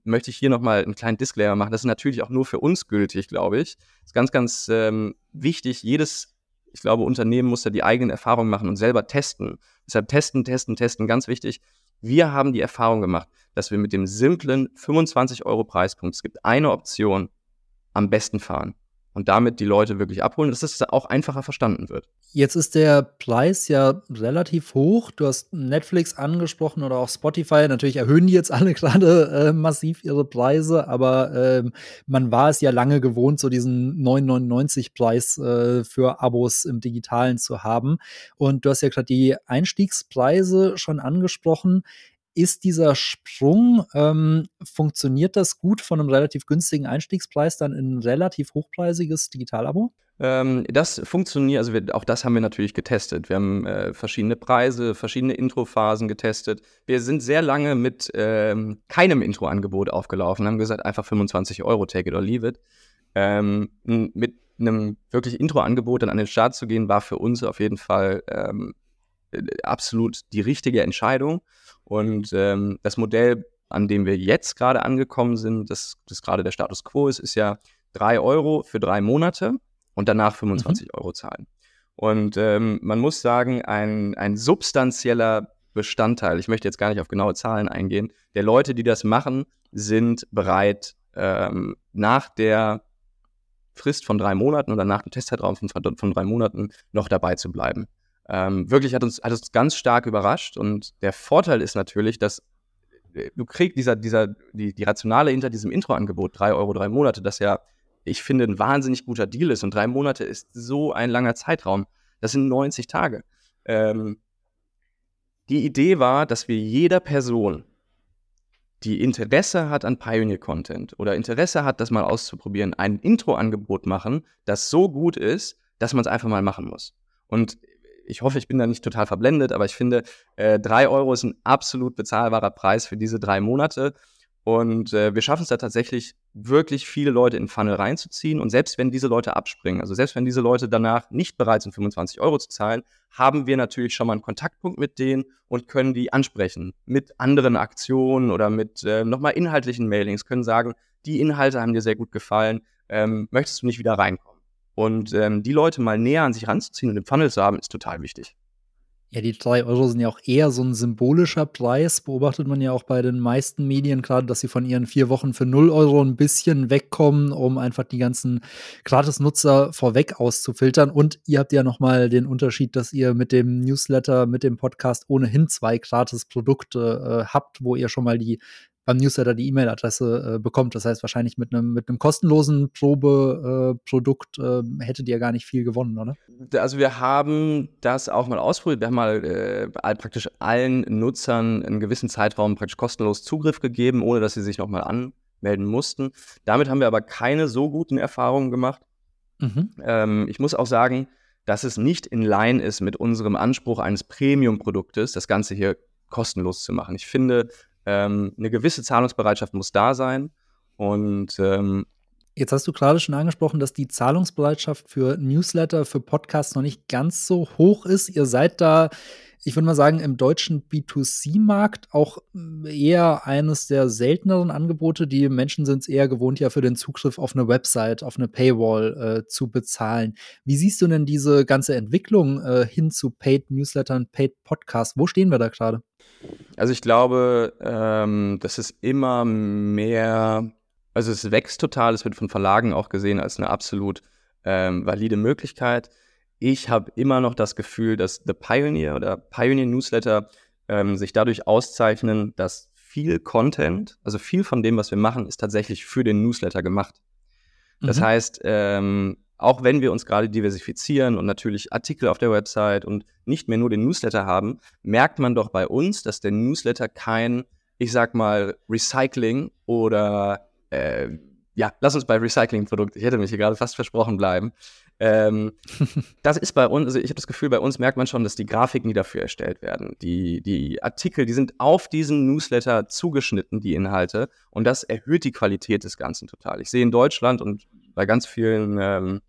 möchte ich hier nochmal einen kleinen Disclaimer machen, das ist natürlich auch nur für uns gültig, glaube ich. Das ist ganz, ganz ähm, wichtig. Jedes, ich glaube, Unternehmen muss da die eigenen Erfahrungen machen und selber testen. Deshalb testen, testen, testen, ganz wichtig. Wir haben die Erfahrung gemacht, dass wir mit dem simplen 25 Euro Preispunkt, es gibt eine Option, am besten fahren. Und damit die Leute wirklich abholen, dass das auch einfacher verstanden wird. Jetzt ist der Preis ja relativ hoch. Du hast Netflix angesprochen oder auch Spotify. Natürlich erhöhen die jetzt alle gerade äh, massiv ihre Preise, aber ähm, man war es ja lange gewohnt, so diesen 9,99-Preis äh, für Abos im Digitalen zu haben. Und du hast ja gerade die Einstiegspreise schon angesprochen. Ist dieser Sprung, ähm, funktioniert das gut von einem relativ günstigen Einstiegspreis dann in ein relativ hochpreisiges Digitalabo? Ähm, das funktioniert, also wir, auch das haben wir natürlich getestet. Wir haben äh, verschiedene Preise, verschiedene Introphasen getestet. Wir sind sehr lange mit ähm, keinem Intro-Angebot aufgelaufen, haben gesagt, einfach 25 Euro, take it or leave it. Ähm, mit einem wirklich Intro-Angebot dann an den Start zu gehen, war für uns auf jeden Fall ähm, äh, absolut die richtige Entscheidung. Und ähm, das Modell, an dem wir jetzt gerade angekommen sind, das, das gerade der Status quo ist, ist ja 3 Euro für drei Monate und danach 25 Euro zahlen. Und ähm, man muss sagen, ein, ein substanzieller Bestandteil, ich möchte jetzt gar nicht auf genaue Zahlen eingehen, der Leute, die das machen, sind bereit, ähm, nach der Frist von drei Monaten oder nach dem Testzeitraum von, von drei Monaten noch dabei zu bleiben. Ähm, wirklich hat uns, hat uns ganz stark überrascht und der Vorteil ist natürlich, dass äh, du kriegst dieser, dieser, die, die Rationale hinter diesem Intro-Angebot, drei Euro, drei Monate, das ja, ich finde, ein wahnsinnig guter Deal ist und drei Monate ist so ein langer Zeitraum. Das sind 90 Tage. Ähm, die Idee war, dass wir jeder Person, die Interesse hat an Pioneer-Content oder Interesse hat, das mal auszuprobieren, ein Intro-Angebot machen, das so gut ist, dass man es einfach mal machen muss. Und ich hoffe, ich bin da nicht total verblendet, aber ich finde, äh, drei Euro ist ein absolut bezahlbarer Preis für diese drei Monate. Und äh, wir schaffen es da tatsächlich, wirklich viele Leute in Funnel reinzuziehen. Und selbst wenn diese Leute abspringen, also selbst wenn diese Leute danach nicht bereit sind, 25 Euro zu zahlen, haben wir natürlich schon mal einen Kontaktpunkt mit denen und können die ansprechen mit anderen Aktionen oder mit äh, nochmal inhaltlichen Mailings, können sagen, die Inhalte haben dir sehr gut gefallen, ähm, möchtest du nicht wieder reinkommen? Und ähm, die Leute mal näher an sich ranzuziehen und im Funnel zu haben, ist total wichtig. Ja, die drei Euro sind ja auch eher so ein symbolischer Preis. Beobachtet man ja auch bei den meisten Medien gerade, dass sie von ihren vier Wochen für null Euro ein bisschen wegkommen, um einfach die ganzen Gratis-Nutzer vorweg auszufiltern. Und ihr habt ja noch mal den Unterschied, dass ihr mit dem Newsletter, mit dem Podcast ohnehin zwei Gratis-Produkte äh, habt, wo ihr schon mal die beim Newsletter die E-Mail-Adresse äh, bekommt. Das heißt, wahrscheinlich mit einem mit einem kostenlosen Probeprodukt äh, äh, hättet ihr gar nicht viel gewonnen, oder? Also wir haben das auch mal ausprobiert. Wir haben mal äh, praktisch allen Nutzern einen gewissen Zeitraum praktisch kostenlos Zugriff gegeben, ohne dass sie sich nochmal anmelden mussten. Damit haben wir aber keine so guten Erfahrungen gemacht. Mhm. Ähm, ich muss auch sagen, dass es nicht in Line ist mit unserem Anspruch eines Premium-Produktes, das Ganze hier kostenlos zu machen. Ich finde, ähm, eine gewisse Zahlungsbereitschaft muss da sein. Und ähm, Jetzt hast du gerade schon angesprochen, dass die Zahlungsbereitschaft für Newsletter, für Podcasts noch nicht ganz so hoch ist. Ihr seid da, ich würde mal sagen, im deutschen B2C-Markt auch eher eines der selteneren Angebote. Die Menschen sind es eher gewohnt, ja für den Zugriff auf eine Website, auf eine Paywall äh, zu bezahlen. Wie siehst du denn diese ganze Entwicklung äh, hin zu Paid Newslettern, Paid Podcasts? Wo stehen wir da gerade? Also ich glaube, ähm, dass es immer mehr, also es wächst total, es wird von Verlagen auch gesehen als eine absolut ähm, valide Möglichkeit. Ich habe immer noch das Gefühl, dass The Pioneer oder Pioneer Newsletter ähm, sich dadurch auszeichnen, dass viel Content, also viel von dem, was wir machen, ist tatsächlich für den Newsletter gemacht. Das mhm. heißt, ähm, auch wenn wir uns gerade diversifizieren und natürlich Artikel auf der Website und nicht mehr nur den Newsletter haben, merkt man doch bei uns, dass der Newsletter kein, ich sag mal, Recycling oder äh, ja, lass uns bei Recycling-Produkt, ich hätte mich hier gerade fast versprochen bleiben. Ähm, das ist bei uns, also ich habe das Gefühl, bei uns merkt man schon, dass die Grafiken, die dafür erstellt werden, die, die Artikel, die sind auf diesen Newsletter zugeschnitten, die Inhalte, und das erhöht die Qualität des Ganzen total. Ich sehe in Deutschland und bei ganz vielen ähm,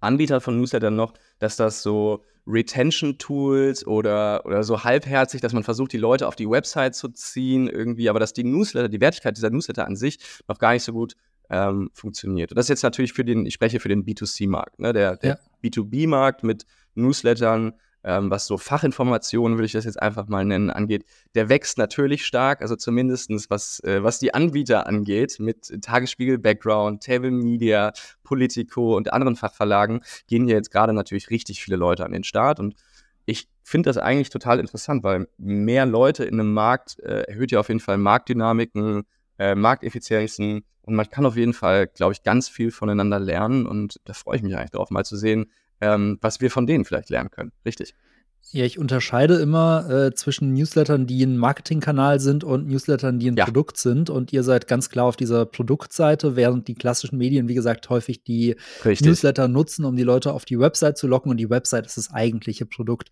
Anbieter von Newslettern noch, dass das so Retention-Tools oder, oder so halbherzig, dass man versucht, die Leute auf die Website zu ziehen irgendwie, aber dass die Newsletter, die Wertigkeit dieser Newsletter an sich noch gar nicht so gut ähm, funktioniert. Und das ist jetzt natürlich für den, ich spreche für den B2C-Markt, ne? der, der ja. B2B-Markt mit Newslettern, ähm, was so Fachinformationen, würde ich das jetzt einfach mal nennen, angeht, der wächst natürlich stark, also zumindestens was, äh, was die Anbieter angeht, mit Tagesspiegel Background, Table Media, Politico und anderen Fachverlagen, gehen hier jetzt gerade natürlich richtig viele Leute an den Start. Und ich finde das eigentlich total interessant, weil mehr Leute in einem Markt äh, erhöht ja auf jeden Fall Marktdynamiken, äh, Markteffizienzen. Und man kann auf jeden Fall, glaube ich, ganz viel voneinander lernen. Und da freue ich mich eigentlich drauf, mal zu sehen, ähm, was wir von denen vielleicht lernen können. Richtig. Ja, ich unterscheide immer äh, zwischen Newslettern, die ein Marketingkanal sind und Newslettern, die ein ja. Produkt sind. Und ihr seid ganz klar auf dieser Produktseite, während die klassischen Medien, wie gesagt, häufig die Richtig. Newsletter nutzen, um die Leute auf die Website zu locken. Und die Website ist das eigentliche Produkt.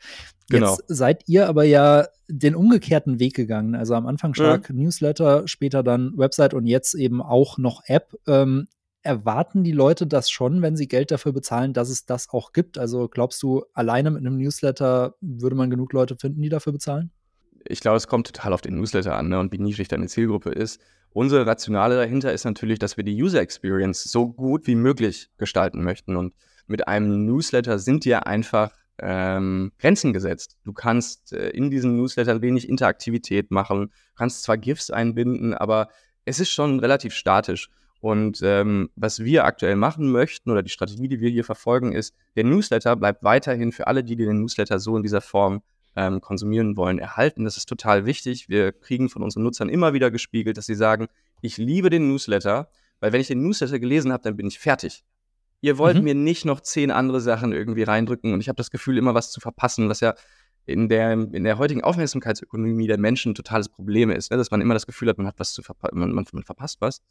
Genau. Jetzt seid ihr aber ja den umgekehrten Weg gegangen. Also am Anfang stark mhm. Newsletter, später dann Website und jetzt eben auch noch App. Ähm, erwarten die Leute das schon, wenn sie Geld dafür bezahlen, dass es das auch gibt? Also glaubst du, alleine mit einem Newsletter würde man genug Leute finden, die dafür bezahlen? Ich glaube, es kommt total auf den Newsletter an ne, und wie niedrig deine Zielgruppe ist. Unsere Rationale dahinter ist natürlich, dass wir die User Experience so gut wie möglich gestalten möchten. Und mit einem Newsletter sind dir einfach ähm, Grenzen gesetzt. Du kannst äh, in diesem Newsletter wenig Interaktivität machen, kannst zwar GIFs einbinden, aber es ist schon relativ statisch. Und ähm, was wir aktuell machen möchten oder die Strategie, die wir hier verfolgen, ist, der Newsletter bleibt weiterhin für alle, die den Newsletter so in dieser Form ähm, konsumieren wollen, erhalten. Das ist total wichtig. Wir kriegen von unseren Nutzern immer wieder gespiegelt, dass sie sagen, ich liebe den Newsletter, weil wenn ich den Newsletter gelesen habe, dann bin ich fertig. Ihr wollt mhm. mir nicht noch zehn andere Sachen irgendwie reindrücken und ich habe das Gefühl, immer was zu verpassen, was ja in der, in der heutigen Aufmerksamkeitsökonomie der Menschen ein totales Problem ist, ne? dass man immer das Gefühl hat, man hat was zu verpassen, man, man, man, verpasst was.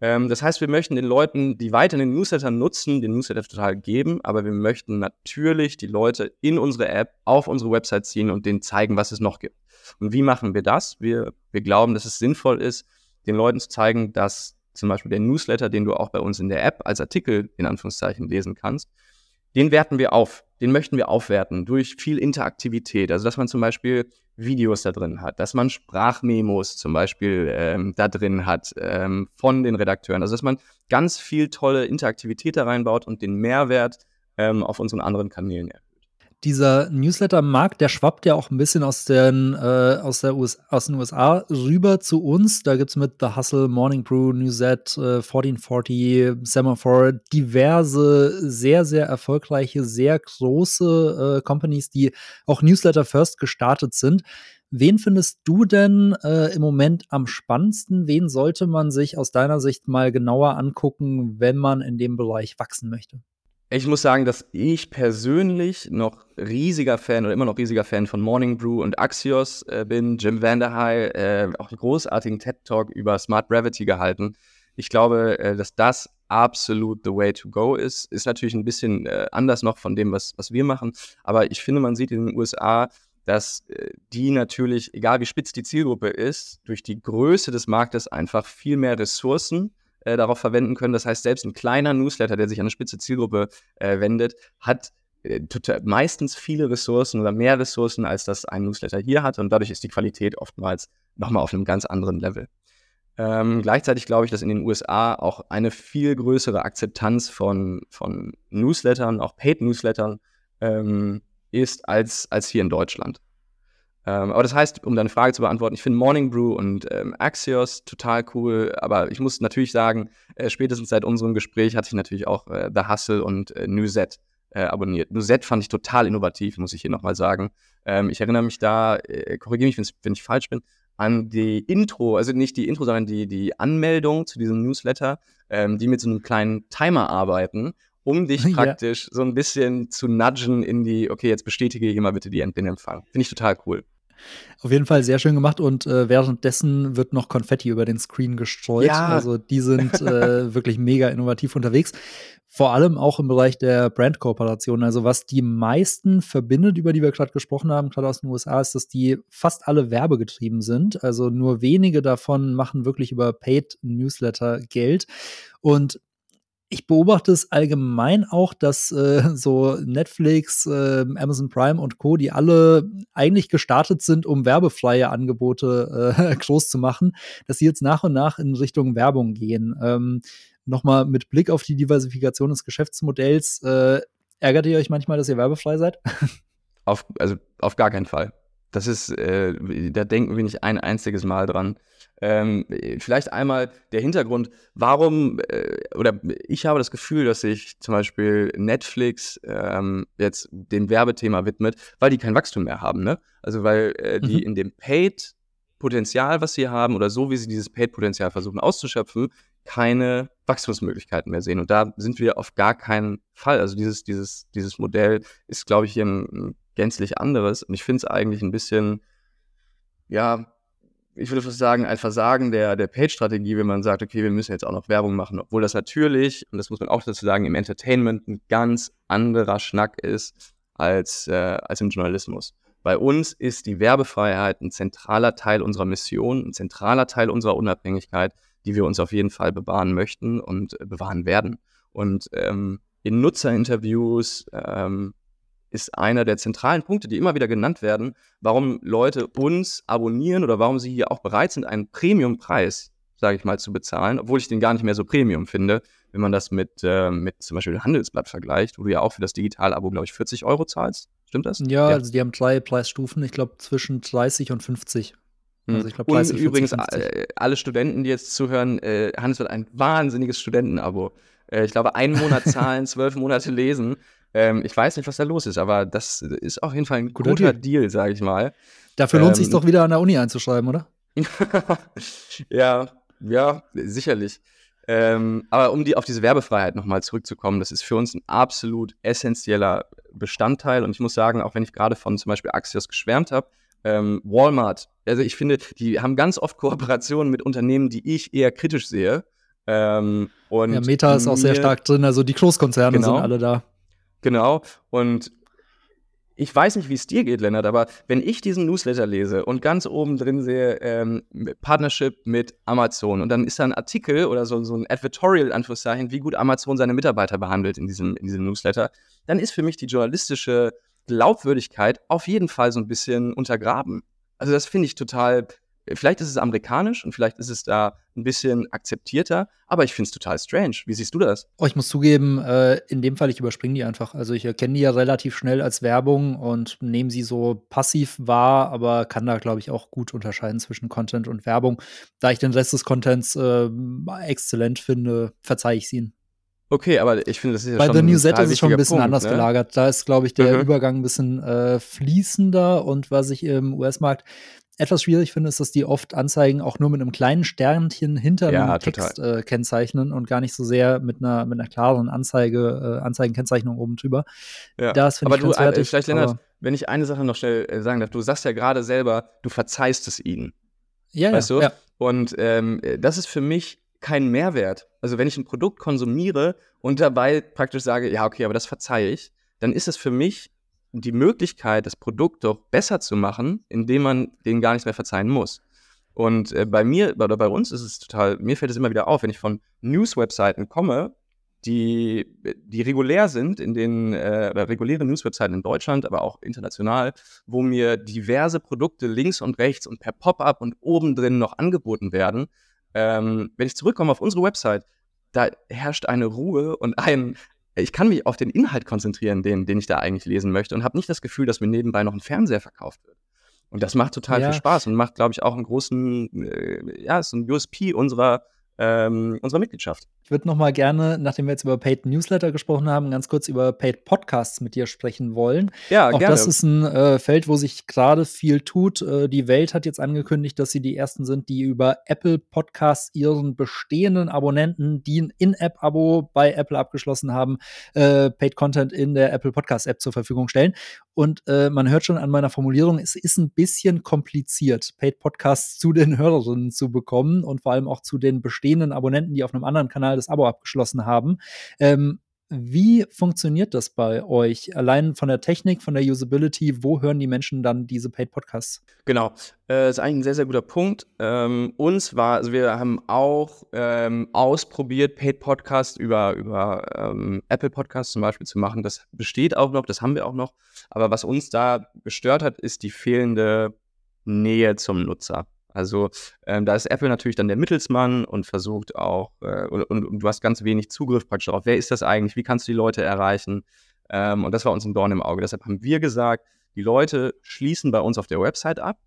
Ähm, das heißt, wir möchten den Leuten, die weiter den Newsletter nutzen, den Newsletter total geben, aber wir möchten natürlich die Leute in unsere App auf unsere Website ziehen und denen zeigen, was es noch gibt. Und wie machen wir das? Wir, wir glauben, dass es sinnvoll ist, den Leuten zu zeigen, dass zum Beispiel der Newsletter, den du auch bei uns in der App als Artikel in Anführungszeichen lesen kannst, den werten wir auf. Den möchten wir aufwerten durch viel Interaktivität. Also, dass man zum Beispiel Videos da drin hat, dass man Sprachmemos zum Beispiel ähm, da drin hat ähm, von den Redakteuren. Also, dass man ganz viel tolle Interaktivität da reinbaut und den Mehrwert ähm, auf unseren anderen Kanälen erhöht dieser Newsletter-Markt, der schwappt ja auch ein bisschen aus den, äh, aus, der US aus den USA rüber zu uns. Da gibt es mit The Hustle, Morning Brew, Newsette, äh, 1440, Semaphore diverse, sehr, sehr erfolgreiche, sehr große äh, Companies, die auch Newsletter First gestartet sind. Wen findest du denn äh, im Moment am spannendsten? Wen sollte man sich aus deiner Sicht mal genauer angucken, wenn man in dem Bereich wachsen möchte? Ich muss sagen, dass ich persönlich noch riesiger Fan oder immer noch riesiger Fan von Morning Brew und Axios äh, bin. Jim Vanderheil, äh, auch einen großartigen TED-Talk über Smart Gravity gehalten. Ich glaube, äh, dass das absolut the way to go ist. Ist natürlich ein bisschen äh, anders noch von dem, was, was wir machen. Aber ich finde, man sieht in den USA, dass äh, die natürlich, egal wie spitz die Zielgruppe ist, durch die Größe des Marktes einfach viel mehr Ressourcen äh, darauf verwenden können. Das heißt, selbst ein kleiner Newsletter, der sich an eine spitze Zielgruppe äh, wendet, hat äh, meistens viele Ressourcen oder mehr Ressourcen, als das ein Newsletter hier hat. Und dadurch ist die Qualität oftmals nochmal auf einem ganz anderen Level. Ähm, gleichzeitig glaube ich, dass in den USA auch eine viel größere Akzeptanz von, von Newslettern, auch Paid-Newslettern, ähm, ist als, als hier in Deutschland. Ähm, aber das heißt, um deine Frage zu beantworten, ich finde Morning Brew und ähm, Axios total cool, aber ich muss natürlich sagen, äh, spätestens seit unserem Gespräch hatte ich natürlich auch äh, The Hustle und äh, Newset äh, abonniert. Newset fand ich total innovativ, muss ich hier nochmal sagen. Ähm, ich erinnere mich da, äh, korrigiere mich, wenn ich falsch bin, an die Intro, also nicht die Intro, sondern die, die Anmeldung zu diesem Newsletter, ähm, die mit so einem kleinen Timer arbeiten um dich praktisch ja. so ein bisschen zu nudgen in die, okay, jetzt bestätige hier mal bitte die, den Empfang. Finde ich total cool. Auf jeden Fall sehr schön gemacht und äh, währenddessen wird noch Konfetti über den Screen gestreut. Ja. Also die sind äh, wirklich mega innovativ unterwegs. Vor allem auch im Bereich der Brandkooperation. Also was die meisten verbindet, über die wir gerade gesprochen haben, gerade aus den USA, ist, dass die fast alle werbegetrieben sind. Also nur wenige davon machen wirklich über Paid Newsletter Geld. Und ich beobachte es allgemein auch, dass äh, so Netflix, äh, Amazon Prime und Co., die alle eigentlich gestartet sind, um werbefreie Angebote äh, groß zu machen, dass sie jetzt nach und nach in Richtung Werbung gehen. Ähm, Nochmal mit Blick auf die Diversifikation des Geschäftsmodells, äh, ärgert ihr euch manchmal, dass ihr werbefrei seid? Auf, also auf gar keinen Fall. Das ist, äh, da denken wir nicht ein einziges Mal dran. Ähm, vielleicht einmal der Hintergrund, warum, äh, oder ich habe das Gefühl, dass sich zum Beispiel Netflix ähm, jetzt dem Werbethema widmet, weil die kein Wachstum mehr haben. Ne? Also weil äh, die mhm. in dem Paid-Potenzial, was sie haben, oder so wie sie dieses Paid-Potenzial versuchen auszuschöpfen, keine Wachstumsmöglichkeiten mehr sehen. Und da sind wir auf gar keinen Fall. Also dieses, dieses, dieses Modell ist, glaube ich, hier ein, ein gänzlich anderes. Und ich finde es eigentlich ein bisschen, ja, ich würde fast sagen, ein Versagen der, der Page-Strategie, wenn man sagt, okay, wir müssen jetzt auch noch Werbung machen, obwohl das natürlich, und das muss man auch dazu sagen, im Entertainment ein ganz anderer Schnack ist als, äh, als im Journalismus. Bei uns ist die Werbefreiheit ein zentraler Teil unserer Mission, ein zentraler Teil unserer Unabhängigkeit, die wir uns auf jeden Fall bewahren möchten und äh, bewahren werden. Und ähm, in Nutzerinterviews, ähm, ist einer der zentralen Punkte, die immer wieder genannt werden, warum Leute uns abonnieren oder warum sie hier auch bereit sind, einen Premiumpreis, sage ich mal, zu bezahlen, obwohl ich den gar nicht mehr so Premium finde, wenn man das mit, äh, mit zum Beispiel Handelsblatt vergleicht, wo du ja auch für das Digital-Abo, glaube ich, 40 Euro zahlst. Stimmt das? Ja, ja, also die haben drei Preisstufen, ich glaube zwischen 30 und 50. Hm. Also ich glaube, Und übrigens, 50. Äh, alle Studenten, die jetzt zuhören, äh, wird ein wahnsinniges Studentenabo. Äh, ich glaube, einen Monat zahlen, zwölf Monate lesen. Ähm, ich weiß nicht, was da los ist, aber das ist auf jeden Fall ein guter, guter Deal, Deal sage ich mal. Dafür lohnt ähm, sich doch wieder an der Uni einzuschreiben, oder? ja, ja, sicherlich. Ähm, aber um die, auf diese Werbefreiheit nochmal zurückzukommen, das ist für uns ein absolut essentieller Bestandteil. Und ich muss sagen, auch wenn ich gerade von zum Beispiel Axios geschwärmt habe, ähm, Walmart, also ich finde, die haben ganz oft Kooperationen mit Unternehmen, die ich eher kritisch sehe. Ähm, und ja, Meta ist auch sehr stark drin, also die Großkonzerne genau, sind alle da. Genau. Und ich weiß nicht, wie es dir geht, Lennart, aber wenn ich diesen Newsletter lese und ganz oben drin sehe, ähm, Partnership mit Amazon und dann ist da ein Artikel oder so, so ein Advertorial, Anführungszeichen, wie gut Amazon seine Mitarbeiter behandelt in diesem, in diesem Newsletter, dann ist für mich die journalistische Glaubwürdigkeit auf jeden Fall so ein bisschen untergraben. Also das finde ich total Vielleicht ist es amerikanisch und vielleicht ist es da ein bisschen akzeptierter, aber ich finde es total strange. Wie siehst du das? Oh, ich muss zugeben, äh, in dem Fall, ich überspringe die einfach. Also ich erkenne die ja relativ schnell als Werbung und nehme sie so passiv wahr, aber kann da, glaube ich, auch gut unterscheiden zwischen Content und Werbung. Da ich den Rest des Contents äh, exzellent finde, verzeihe ich sie ihnen. Okay, aber ich finde, das ist ja Bei schon The New Set ist es schon ein bisschen Punkt, anders ne? gelagert. Da ist, glaube ich, der mhm. Übergang ein bisschen äh, fließender und was ich im US-Markt etwas schwierig finde, ist, dass die oft Anzeigen auch nur mit einem kleinen Sternchen hinter ja, einem Text äh, kennzeichnen und gar nicht so sehr mit einer, mit einer klaren Anzeige, äh, Anzeigenkennzeichnung oben drüber. Ja. Das finde ich du, äh, vielleicht, Lennart, wenn ich eine Sache noch schnell äh, sagen darf, du sagst ja gerade selber, du verzeihst es ihnen. Ja, weißt ja, du? Ja. Und ähm, das ist für mich kein Mehrwert. Also wenn ich ein Produkt konsumiere und dabei praktisch sage, ja, okay, aber das verzeihe ich, dann ist es für mich die Möglichkeit, das Produkt doch besser zu machen, indem man denen gar nichts mehr verzeihen muss. Und äh, bei mir oder bei uns ist es total, mir fällt es immer wieder auf, wenn ich von News-Webseiten komme, die, die regulär sind, in den äh, reguläre News-Webseiten in Deutschland, aber auch international, wo mir diverse Produkte links und rechts und per Pop-up und oben drin noch angeboten werden. Ähm, wenn ich zurückkomme auf unsere Website, da herrscht eine Ruhe und ein, ich kann mich auf den Inhalt konzentrieren, den, den ich da eigentlich lesen möchte und habe nicht das Gefühl, dass mir nebenbei noch ein Fernseher verkauft wird. Und das macht total ja. viel Spaß und macht, glaube ich, auch einen großen, äh, ja, ist ein USP unserer, ähm, unserer Mitgliedschaft. Ich würde noch mal gerne, nachdem wir jetzt über Paid Newsletter gesprochen haben, ganz kurz über Paid Podcasts mit dir sprechen wollen. Ja, Auch gerne. das ist ein äh, Feld, wo sich gerade viel tut. Äh, die Welt hat jetzt angekündigt, dass sie die ersten sind, die über Apple Podcasts ihren bestehenden Abonnenten, die ein In-App-Abo bei Apple abgeschlossen haben, äh, Paid Content in der Apple Podcast App zur Verfügung stellen. Und äh, man hört schon an meiner Formulierung, es ist ein bisschen kompliziert, Paid Podcasts zu den Hörerinnen zu bekommen und vor allem auch zu den bestehenden Abonnenten, die auf einem anderen Kanal das Abo abgeschlossen haben. Ähm, wie funktioniert das bei euch? Allein von der Technik, von der Usability, wo hören die Menschen dann diese Paid Podcasts? Genau, äh, ist eigentlich ein sehr, sehr guter Punkt. Ähm, uns war, also wir haben auch ähm, ausprobiert, Paid Podcasts über, über ähm, Apple Podcasts zum Beispiel zu machen. Das besteht auch noch, das haben wir auch noch. Aber was uns da gestört hat, ist die fehlende Nähe zum Nutzer. Also ähm, da ist Apple natürlich dann der Mittelsmann und versucht auch, äh, und, und, du hast ganz wenig Zugriff praktisch darauf, wer ist das eigentlich, wie kannst du die Leute erreichen? Ähm, und das war uns ein Dorn im Auge. Deshalb haben wir gesagt, die Leute schließen bei uns auf der Website ab,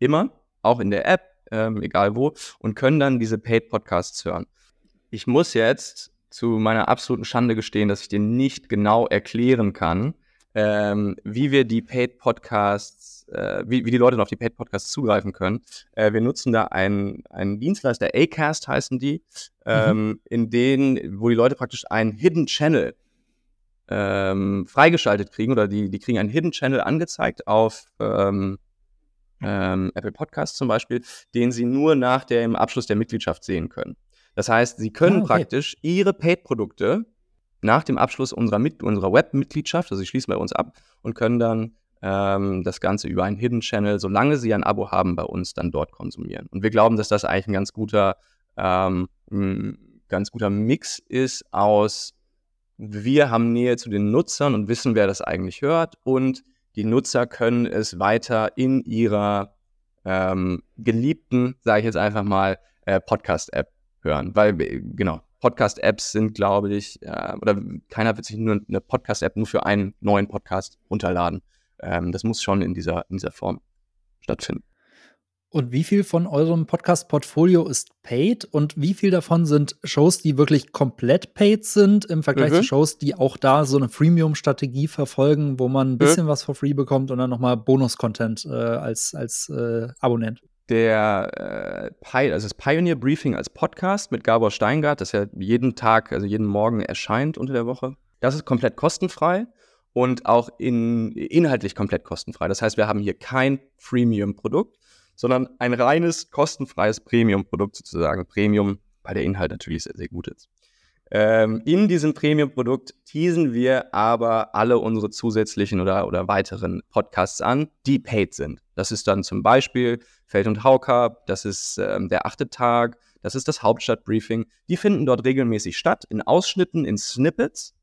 immer, auch in der App, ähm, egal wo, und können dann diese Paid Podcasts hören. Ich muss jetzt zu meiner absoluten Schande gestehen, dass ich dir nicht genau erklären kann, ähm, wie wir die Paid Podcasts, äh, wie, wie die Leute noch auf die Paid Podcasts zugreifen können. Äh, wir nutzen da einen, einen Dienstleister, Acast heißen die, ähm, mhm. in denen, wo die Leute praktisch einen Hidden Channel ähm, freigeschaltet kriegen oder die, die kriegen einen Hidden Channel angezeigt auf ähm, ähm, Apple Podcasts zum Beispiel, den sie nur nach dem Abschluss der Mitgliedschaft sehen können. Das heißt, sie können ah, okay. praktisch ihre Paid-Produkte nach dem Abschluss unserer, Mit unserer Web-Mitgliedschaft, also sie schließen bei uns ab und können dann ähm, das Ganze über einen Hidden Channel, solange sie ein Abo haben, bei uns dann dort konsumieren. Und wir glauben, dass das eigentlich ein ganz guter, ähm, ganz guter Mix ist aus, wir haben Nähe zu den Nutzern und wissen, wer das eigentlich hört und die Nutzer können es weiter in ihrer ähm, geliebten, sage ich jetzt einfach mal, äh, Podcast-App hören. Weil, genau, Podcast-Apps sind, glaube ich, äh, oder keiner wird sich nur eine Podcast-App nur für einen neuen Podcast runterladen. Ähm, das muss schon in dieser, in dieser Form stattfinden. Und wie viel von eurem Podcast-Portfolio ist paid und wie viel davon sind Shows, die wirklich komplett paid sind im Vergleich mhm. zu Shows, die auch da so eine Freemium-Strategie verfolgen, wo man ein bisschen mhm. was for free bekommt und dann nochmal Bonus-Content äh, als, als äh, Abonnent? Der äh, also das Pioneer Briefing als Podcast mit Gabor Steingart, das ja jeden Tag, also jeden Morgen erscheint unter der Woche, das ist komplett kostenfrei und auch in, inhaltlich komplett kostenfrei. Das heißt, wir haben hier kein Freemium-Produkt sondern ein reines kostenfreies Premium-Produkt sozusagen. Premium, weil der Inhalt natürlich sehr, sehr gut ist. Ähm, in diesem Premium-Produkt teasen wir aber alle unsere zusätzlichen oder, oder weiteren Podcasts an, die paid sind. Das ist dann zum Beispiel Feld und Hauker, das ist ähm, der achte Tag, das ist das Hauptstadtbriefing. Die finden dort regelmäßig statt, in Ausschnitten, in Snippets.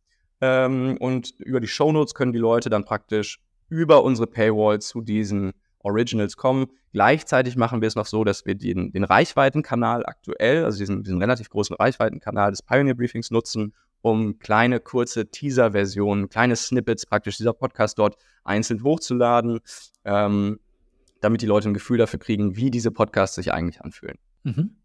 Ähm, und über die Shownotes können die Leute dann praktisch über unsere Paywall zu diesen Originals kommen. Gleichzeitig machen wir es noch so, dass wir den, den Reichweitenkanal aktuell, also diesen, diesen relativ großen Reichweitenkanal des Pioneer Briefings nutzen, um kleine, kurze Teaser-Versionen, kleine Snippets praktisch dieser Podcast dort einzeln hochzuladen, ähm, damit die Leute ein Gefühl dafür kriegen, wie diese Podcasts sich eigentlich anfühlen. Mhm.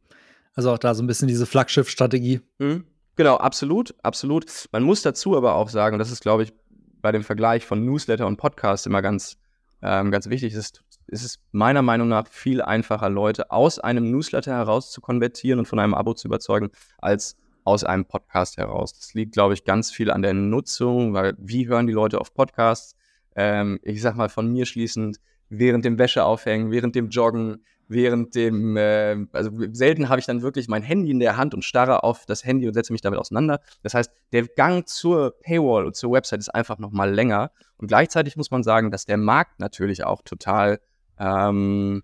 Also auch da so ein bisschen diese Flaggschiff-Strategie. Mhm. Genau, absolut, absolut. Man muss dazu aber auch sagen, und das ist, glaube ich, bei dem Vergleich von Newsletter und Podcast immer ganz, ähm, ganz wichtig, ist ist es meiner Meinung nach viel einfacher, Leute aus einem Newsletter heraus zu konvertieren und von einem Abo zu überzeugen, als aus einem Podcast heraus. Das liegt, glaube ich, ganz viel an der Nutzung, weil wie hören die Leute auf Podcasts? Ähm, ich sag mal von mir schließend, während dem Wäscheaufhängen, während dem Joggen, während dem, äh, also selten habe ich dann wirklich mein Handy in der Hand und starre auf das Handy und setze mich damit auseinander. Das heißt, der Gang zur Paywall und zur Website ist einfach nochmal länger. Und gleichzeitig muss man sagen, dass der Markt natürlich auch total ähm,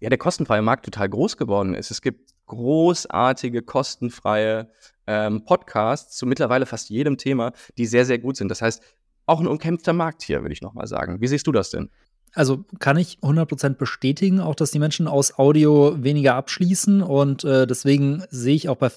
ja, der kostenfreie Markt total groß geworden ist. Es gibt großartige, kostenfreie ähm, Podcasts zu mittlerweile fast jedem Thema, die sehr, sehr gut sind. Das heißt, auch ein umkämpfter Markt hier, würde ich nochmal sagen. Wie siehst du das denn? Also kann ich 100% bestätigen, auch dass die Menschen aus Audio weniger abschließen und äh, deswegen sehe ich auch bei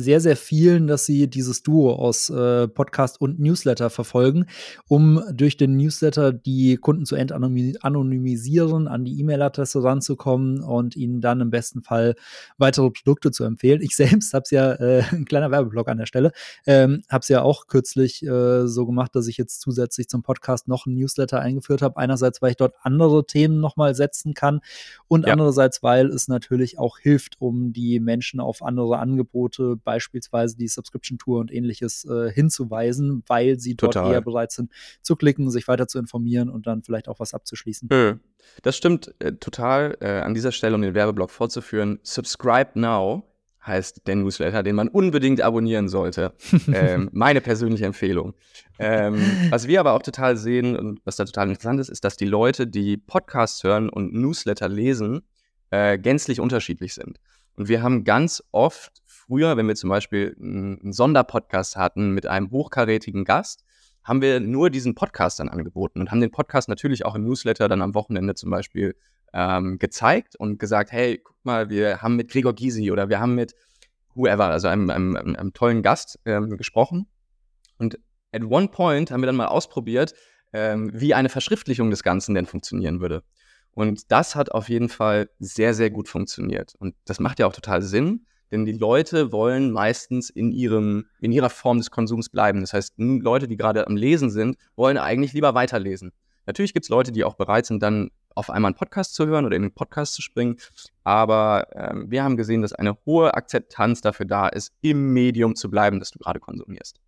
sehr, sehr vielen, dass sie dieses Duo aus äh, Podcast und Newsletter verfolgen, um durch den Newsletter die Kunden zu entanonymisieren, an die E-Mail-Adresse ranzukommen und ihnen dann im besten Fall weitere Produkte zu empfehlen. Ich selbst habe es ja, äh, ein kleiner Werbeblock an der Stelle, ähm, habe es ja auch kürzlich äh, so gemacht, dass ich jetzt zusätzlich zum Podcast noch einen Newsletter eingeführt habe. Einerseits, weil ich dort andere Themen nochmal setzen kann und ja. andererseits, weil es natürlich auch hilft, um die Menschen auf andere Angebote beispielsweise die Subscription Tour und ähnliches äh, hinzuweisen, weil sie Total. dort eher bereit sind zu klicken, sich weiter zu informieren und dann vielleicht auch was abzuschließen. Hm. Das stimmt äh, total. Äh, an dieser Stelle, um den Werbeblock fortzuführen, Subscribe Now heißt der Newsletter, den man unbedingt abonnieren sollte. ähm, meine persönliche Empfehlung. Ähm, was wir aber auch total sehen und was da total interessant ist, ist, dass die Leute, die Podcasts hören und Newsletter lesen, äh, gänzlich unterschiedlich sind. Und wir haben ganz oft früher, wenn wir zum Beispiel einen Sonderpodcast hatten mit einem hochkarätigen Gast, haben wir nur diesen Podcast dann angeboten und haben den Podcast natürlich auch im Newsletter dann am Wochenende zum Beispiel ähm, gezeigt und gesagt, hey, guck mal, wir haben mit Gregor Gysi oder wir haben mit whoever, also einem, einem, einem, tollen Gast ähm, gesprochen. Und at one point haben wir dann mal ausprobiert, ähm, wie eine Verschriftlichung des Ganzen denn funktionieren würde. Und das hat auf jeden Fall sehr, sehr gut funktioniert. Und das macht ja auch total Sinn, denn die Leute wollen meistens in, ihrem, in ihrer Form des Konsums bleiben. Das heißt, Leute, die gerade am Lesen sind, wollen eigentlich lieber weiterlesen. Natürlich gibt es Leute, die auch bereit sind, dann auf einmal einen Podcast zu hören oder in den Podcast zu springen. Aber ähm, wir haben gesehen, dass eine hohe Akzeptanz dafür da ist, im Medium zu bleiben, das du gerade konsumierst.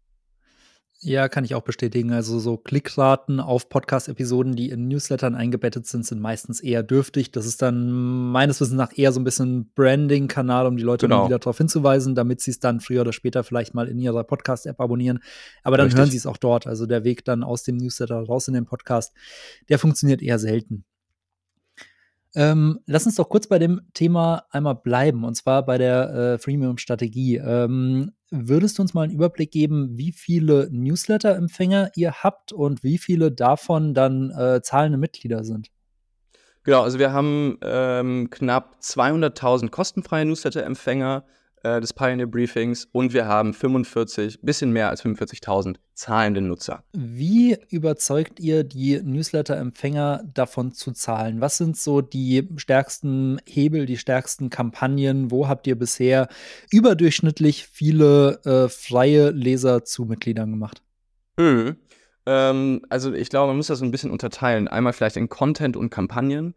Ja, kann ich auch bestätigen. Also so Klickraten auf Podcast-Episoden, die in Newslettern eingebettet sind, sind meistens eher dürftig. Das ist dann meines Wissens nach eher so ein bisschen Branding-Kanal, um die Leute genau. wieder darauf hinzuweisen, damit sie es dann früher oder später vielleicht mal in ihrer Podcast-App abonnieren. Aber dann Richtig. hören sie es auch dort. Also der Weg dann aus dem Newsletter raus in den Podcast, der funktioniert eher selten. Ähm, lass uns doch kurz bei dem Thema einmal bleiben, und zwar bei der äh, Freemium-Strategie. Ähm, würdest du uns mal einen Überblick geben, wie viele Newsletter-Empfänger ihr habt und wie viele davon dann äh, zahlende Mitglieder sind? Genau, also wir haben ähm, knapp 200.000 kostenfreie Newsletter-Empfänger äh, des Pioneer Briefings und wir haben 45, bisschen mehr als 45.000 zahlende Nutzer. Wie überzeugt ihr die Newsletter-Empfänger davon zu zahlen? Was sind so die stärksten Hebel, die stärksten Kampagnen? Wo habt ihr bisher überdurchschnittlich viele äh, freie Leser zu Mitgliedern gemacht? Mhm. Ähm, also ich glaube, man muss das so ein bisschen unterteilen. Einmal vielleicht in Content und Kampagnen.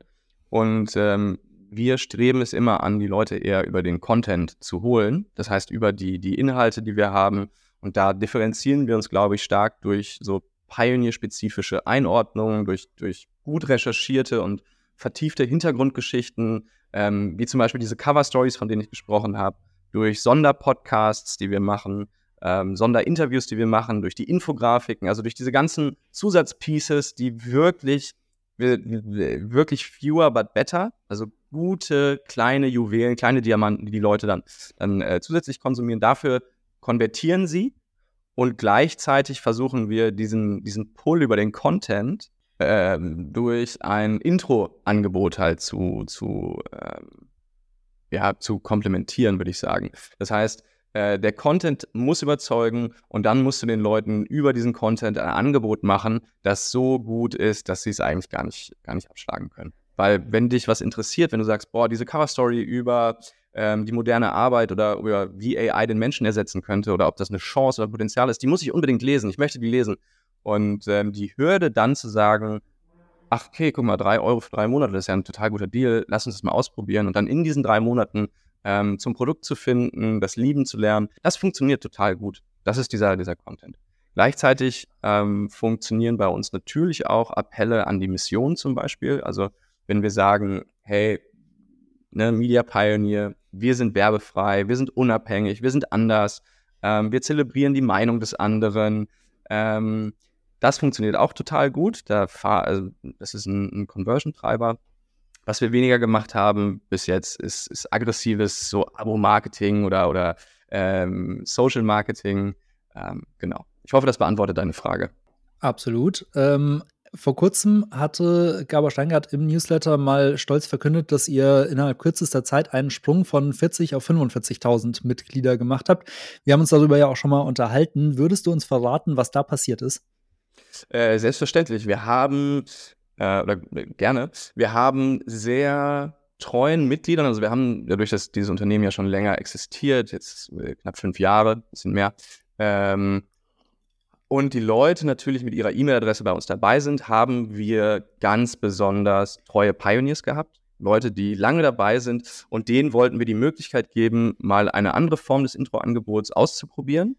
Und ähm, wir streben es immer an, die Leute eher über den Content zu holen. Das heißt, über die, die Inhalte, die wir haben. Und da differenzieren wir uns, glaube ich, stark durch so pionierspezifische Einordnungen, durch, durch gut recherchierte und vertiefte Hintergrundgeschichten, ähm, wie zum Beispiel diese Cover-Stories, von denen ich gesprochen habe, durch Sonderpodcasts, die wir machen, ähm, Sonderinterviews, die wir machen, durch die Infografiken, also durch diese ganzen Zusatzpieces, die wirklich, wirklich fewer but better, also gute kleine Juwelen, kleine Diamanten, die die Leute dann, dann äh, zusätzlich konsumieren. Dafür konvertieren sie und gleichzeitig versuchen wir diesen, diesen Pull über den Content äh, durch ein Intro-Angebot halt zu, zu, äh, ja, zu komplementieren, würde ich sagen. Das heißt, äh, der Content muss überzeugen und dann musst du den Leuten über diesen Content ein Angebot machen, das so gut ist, dass sie es eigentlich gar nicht, gar nicht abschlagen können. Weil wenn dich was interessiert, wenn du sagst, boah, diese Cover-Story über ähm, die moderne Arbeit oder über wie AI den Menschen ersetzen könnte oder ob das eine Chance oder Potenzial ist, die muss ich unbedingt lesen. Ich möchte die lesen. Und ähm, die Hürde dann zu sagen, ach okay, guck mal, drei Euro für drei Monate, das ist ja ein total guter Deal, lass uns das mal ausprobieren und dann in diesen drei Monaten ähm, zum Produkt zu finden, das lieben zu lernen, das funktioniert total gut. Das ist dieser, dieser Content. Gleichzeitig ähm, funktionieren bei uns natürlich auch Appelle an die Mission zum Beispiel. Also wenn wir sagen, hey, ne, Media Pioneer, wir sind werbefrei, wir sind unabhängig, wir sind anders, ähm, wir zelebrieren die Meinung des anderen. Ähm, das funktioniert auch total gut. Da also das ist ein, ein Conversion-Treiber. Was wir weniger gemacht haben bis jetzt, ist, ist aggressives so Abo-Marketing oder, oder ähm, Social-Marketing. Ähm, genau. Ich hoffe, das beantwortet deine Frage. Absolut. Ähm, vor kurzem hatte Gabor Steingart im Newsletter mal stolz verkündet, dass ihr innerhalb kürzester Zeit einen Sprung von 40 auf 45.000 Mitglieder gemacht habt. Wir haben uns darüber ja auch schon mal unterhalten. Würdest du uns verraten, was da passiert ist? Äh, selbstverständlich. Wir haben äh, oder äh, gerne, wir haben sehr treuen Mitgliedern, also wir haben dadurch, dass dieses Unternehmen ja schon länger existiert, jetzt äh, knapp fünf Jahre, bisschen mehr, ähm, und die Leute natürlich mit ihrer E-Mail-Adresse bei uns dabei sind, haben wir ganz besonders treue Pioneers gehabt. Leute, die lange dabei sind und denen wollten wir die Möglichkeit geben, mal eine andere Form des Intro-Angebots auszuprobieren.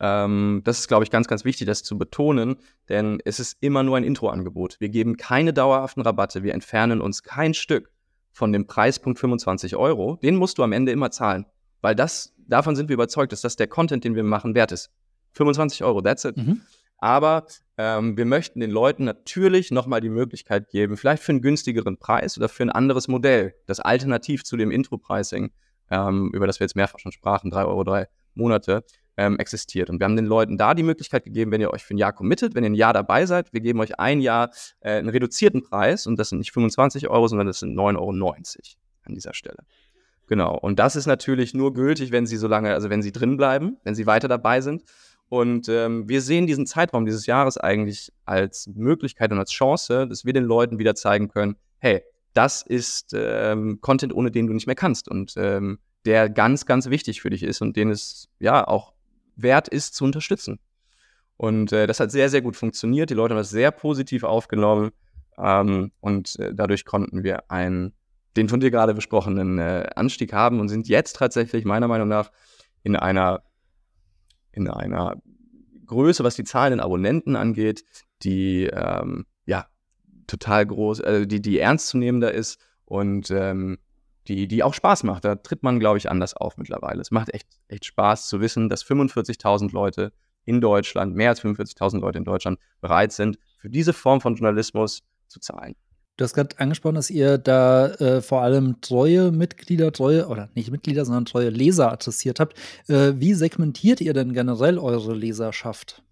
Ähm, das ist, glaube ich, ganz, ganz wichtig, das zu betonen, denn es ist immer nur ein Intro-Angebot. Wir geben keine dauerhaften Rabatte, wir entfernen uns kein Stück von dem Preispunkt 25 Euro. Den musst du am Ende immer zahlen, weil das, davon sind wir überzeugt, dass das der Content, den wir machen, wert ist. 25 Euro, that's it. Mhm. Aber ähm, wir möchten den Leuten natürlich nochmal die Möglichkeit geben, vielleicht für einen günstigeren Preis oder für ein anderes Modell, das alternativ zu dem Intro-Pricing, ähm, über das wir jetzt mehrfach schon sprachen, 3 Euro, drei Monate, ähm, existiert. Und wir haben den Leuten da die Möglichkeit gegeben, wenn ihr euch für ein Jahr committet, wenn ihr ein Jahr dabei seid, wir geben euch ein Jahr äh, einen reduzierten Preis und das sind nicht 25 Euro, sondern das sind 9,90 Euro an dieser Stelle. Genau. Und das ist natürlich nur gültig, wenn sie so lange, also wenn sie drin bleiben, wenn sie weiter dabei sind. Und ähm, wir sehen diesen Zeitraum dieses Jahres eigentlich als Möglichkeit und als Chance, dass wir den Leuten wieder zeigen können, hey, das ist ähm, Content, ohne den du nicht mehr kannst und ähm, der ganz, ganz wichtig für dich ist und den es ja auch wert ist zu unterstützen. Und äh, das hat sehr, sehr gut funktioniert. Die Leute haben das sehr positiv aufgenommen ähm, und äh, dadurch konnten wir einen, den von dir gerade besprochenen äh, Anstieg haben und sind jetzt tatsächlich meiner Meinung nach in einer, in einer Größe, was die zahlenden Abonnenten angeht, die ähm, ja total groß, äh, die, die ernstzunehmender ist und ähm, die, die auch Spaß macht. Da tritt man, glaube ich, anders auf mittlerweile. Es macht echt, echt Spaß zu wissen, dass 45.000 Leute in Deutschland, mehr als 45.000 Leute in Deutschland bereit sind, für diese Form von Journalismus zu zahlen. Du hast gerade angesprochen, dass ihr da äh, vor allem treue Mitglieder, treue, oder nicht Mitglieder, sondern treue Leser adressiert habt. Äh, wie segmentiert ihr denn generell eure Leserschaft?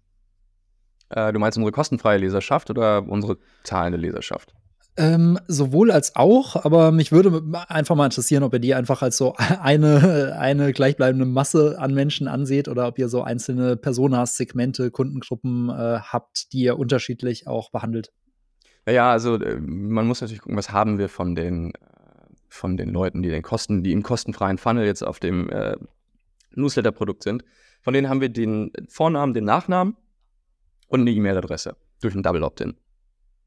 Äh, du meinst unsere kostenfreie Leserschaft oder unsere zahlende Leserschaft? Ähm, sowohl als auch, aber mich würde einfach mal interessieren, ob ihr die einfach als so eine, eine gleichbleibende Masse an Menschen anseht oder ob ihr so einzelne Personas, Segmente, Kundengruppen äh, habt, die ihr unterschiedlich auch behandelt. Naja, also äh, man muss natürlich gucken, was haben wir von den, äh, von den Leuten, die den Kosten, die im kostenfreien Funnel jetzt auf dem äh, Newsletter-Produkt sind. Von denen haben wir den Vornamen, den Nachnamen und eine E-Mail-Adresse durch ein Double Opt-in.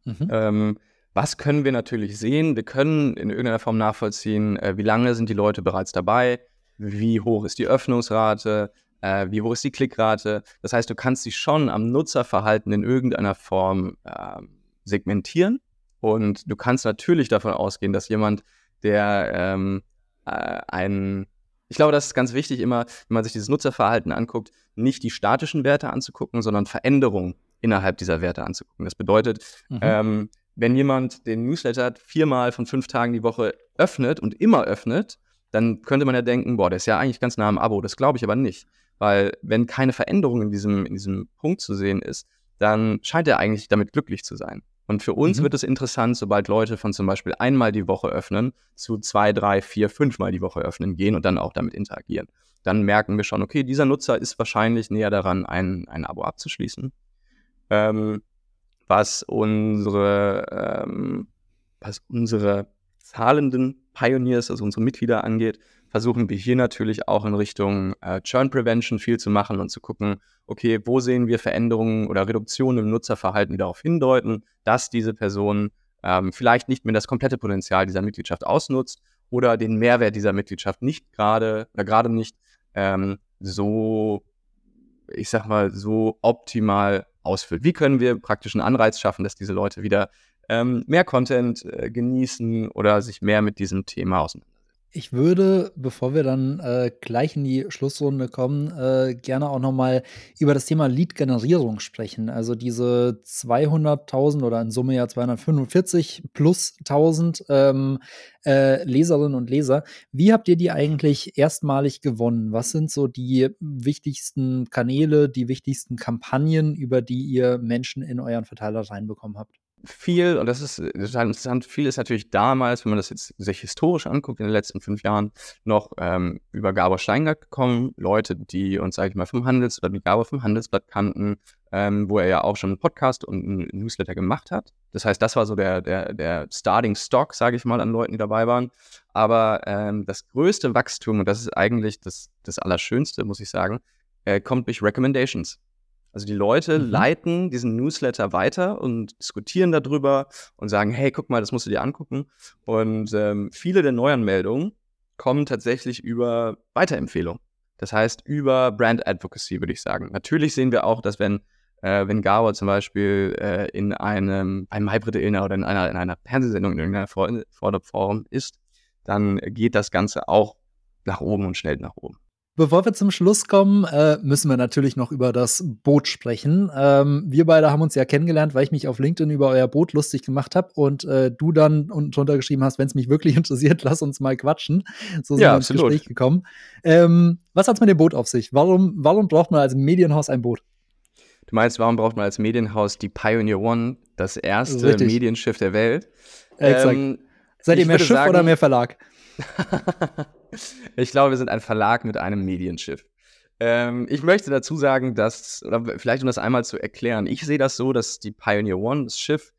Mhm. Ähm, was können wir natürlich sehen? Wir können in irgendeiner Form nachvollziehen, äh, wie lange sind die Leute bereits dabei, wie hoch ist die Öffnungsrate, äh, wie hoch ist die Klickrate. Das heißt, du kannst dich schon am Nutzerverhalten in irgendeiner Form äh, segmentieren und du kannst natürlich davon ausgehen, dass jemand, der ähm, äh, ein ich glaube, das ist ganz wichtig, immer, wenn man sich dieses Nutzerverhalten anguckt, nicht die statischen Werte anzugucken, sondern Veränderungen innerhalb dieser Werte anzugucken. Das bedeutet, mhm. ähm, wenn jemand den Newsletter viermal von fünf Tagen die Woche öffnet und immer öffnet, dann könnte man ja denken, boah, der ist ja eigentlich ganz nah am Abo. Das glaube ich aber nicht. Weil wenn keine Veränderung in diesem, in diesem Punkt zu sehen ist, dann scheint er eigentlich damit glücklich zu sein. Und für uns mhm. wird es interessant, sobald Leute von zum Beispiel einmal die Woche öffnen zu zwei, drei, vier, fünfmal die Woche öffnen gehen und dann auch damit interagieren. Dann merken wir schon, okay, dieser Nutzer ist wahrscheinlich näher daran, ein, ein Abo abzuschließen. Ähm, was unsere, ähm, was unsere zahlenden Pioneers, also unsere Mitglieder angeht, versuchen wir hier natürlich auch in Richtung äh, Churn Prevention viel zu machen und zu gucken, okay, wo sehen wir Veränderungen oder Reduktionen im Nutzerverhalten, die darauf hindeuten, dass diese Person ähm, vielleicht nicht mehr das komplette Potenzial dieser Mitgliedschaft ausnutzt oder den Mehrwert dieser Mitgliedschaft nicht gerade oder gerade nicht ähm, so, ich sag mal, so optimal ausfüllt. Wie können wir praktisch einen Anreiz schaffen, dass diese Leute wieder ähm, mehr Content äh, genießen oder sich mehr mit diesem Thema auseinandersetzen? Ich würde, bevor wir dann äh, gleich in die Schlussrunde kommen, äh, gerne auch noch mal über das Thema Lead-Generierung sprechen. Also diese 200.000 oder in Summe ja 245 plus 1000 ähm, äh, Leserinnen und Leser. Wie habt ihr die eigentlich erstmalig gewonnen? Was sind so die wichtigsten Kanäle, die wichtigsten Kampagnen, über die ihr Menschen in euren Verteiler reinbekommen habt? Viel, und das ist total interessant, viel ist natürlich damals, wenn man das jetzt sich historisch anguckt, in den letzten fünf Jahren, noch ähm, über Gabor Steingart gekommen. Leute, die uns, sage ich mal, vom Handels- oder die Gabor vom Handelsblatt kannten, ähm, wo er ja auch schon einen Podcast und einen Newsletter gemacht hat. Das heißt, das war so der, der, der Starting Stock, sage ich mal, an Leuten, die dabei waren. Aber ähm, das größte Wachstum, und das ist eigentlich das, das Allerschönste, muss ich sagen, äh, kommt durch Recommendations. Also die Leute mhm. leiten diesen Newsletter weiter und diskutieren darüber und sagen, hey, guck mal, das musst du dir angucken. Und ähm, viele der Neuanmeldungen kommen tatsächlich über Weiterempfehlung. Das heißt, über Brand Advocacy, würde ich sagen. Natürlich sehen wir auch, dass wenn, äh, wenn Gawa zum Beispiel äh, in einem, einem Hybrid Illner oder in einer, in einer Fernsehsendung in irgendeiner Form ist, dann geht das Ganze auch nach oben und schnell nach oben. Bevor wir zum Schluss kommen, äh, müssen wir natürlich noch über das Boot sprechen. Ähm, wir beide haben uns ja kennengelernt, weil ich mich auf LinkedIn über euer Boot lustig gemacht habe und äh, du dann unten drunter geschrieben hast, wenn es mich wirklich interessiert, lass uns mal quatschen. So sind ja, wir ins absolut. Gespräch gekommen. Ähm, was hat's mit dem Boot auf sich? Warum, warum braucht man als Medienhaus ein Boot? Du meinst, warum braucht man als Medienhaus die Pioneer One, das erste Richtig. Medienschiff der Welt? Exakt. Ähm, Seid ihr mehr Schiff sagen, oder mehr Verlag? ich glaube, wir sind ein Verlag mit einem Medienschiff. Ähm, ich möchte dazu sagen, dass, oder vielleicht um das einmal zu erklären, ich sehe das so, dass die Pioneer One, das Schiff,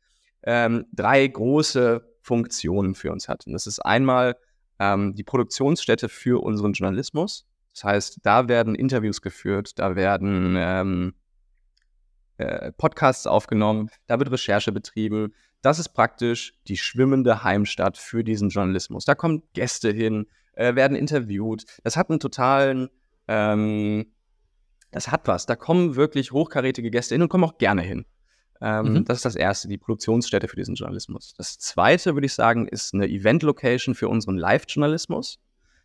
ähm, drei große Funktionen für uns hat. Und das ist einmal ähm, die Produktionsstätte für unseren Journalismus. Das heißt, da werden Interviews geführt, da werden ähm, äh, Podcasts aufgenommen, da wird Recherche betrieben, das ist praktisch die schwimmende Heimstatt für diesen Journalismus. Da kommen Gäste hin, äh, werden interviewt. Das hat einen totalen, ähm, das hat was. Da kommen wirklich hochkarätige Gäste hin und kommen auch gerne hin. Ähm, mhm. Das ist das Erste, die Produktionsstätte für diesen Journalismus. Das Zweite, würde ich sagen, ist eine Event-Location für unseren Live-Journalismus.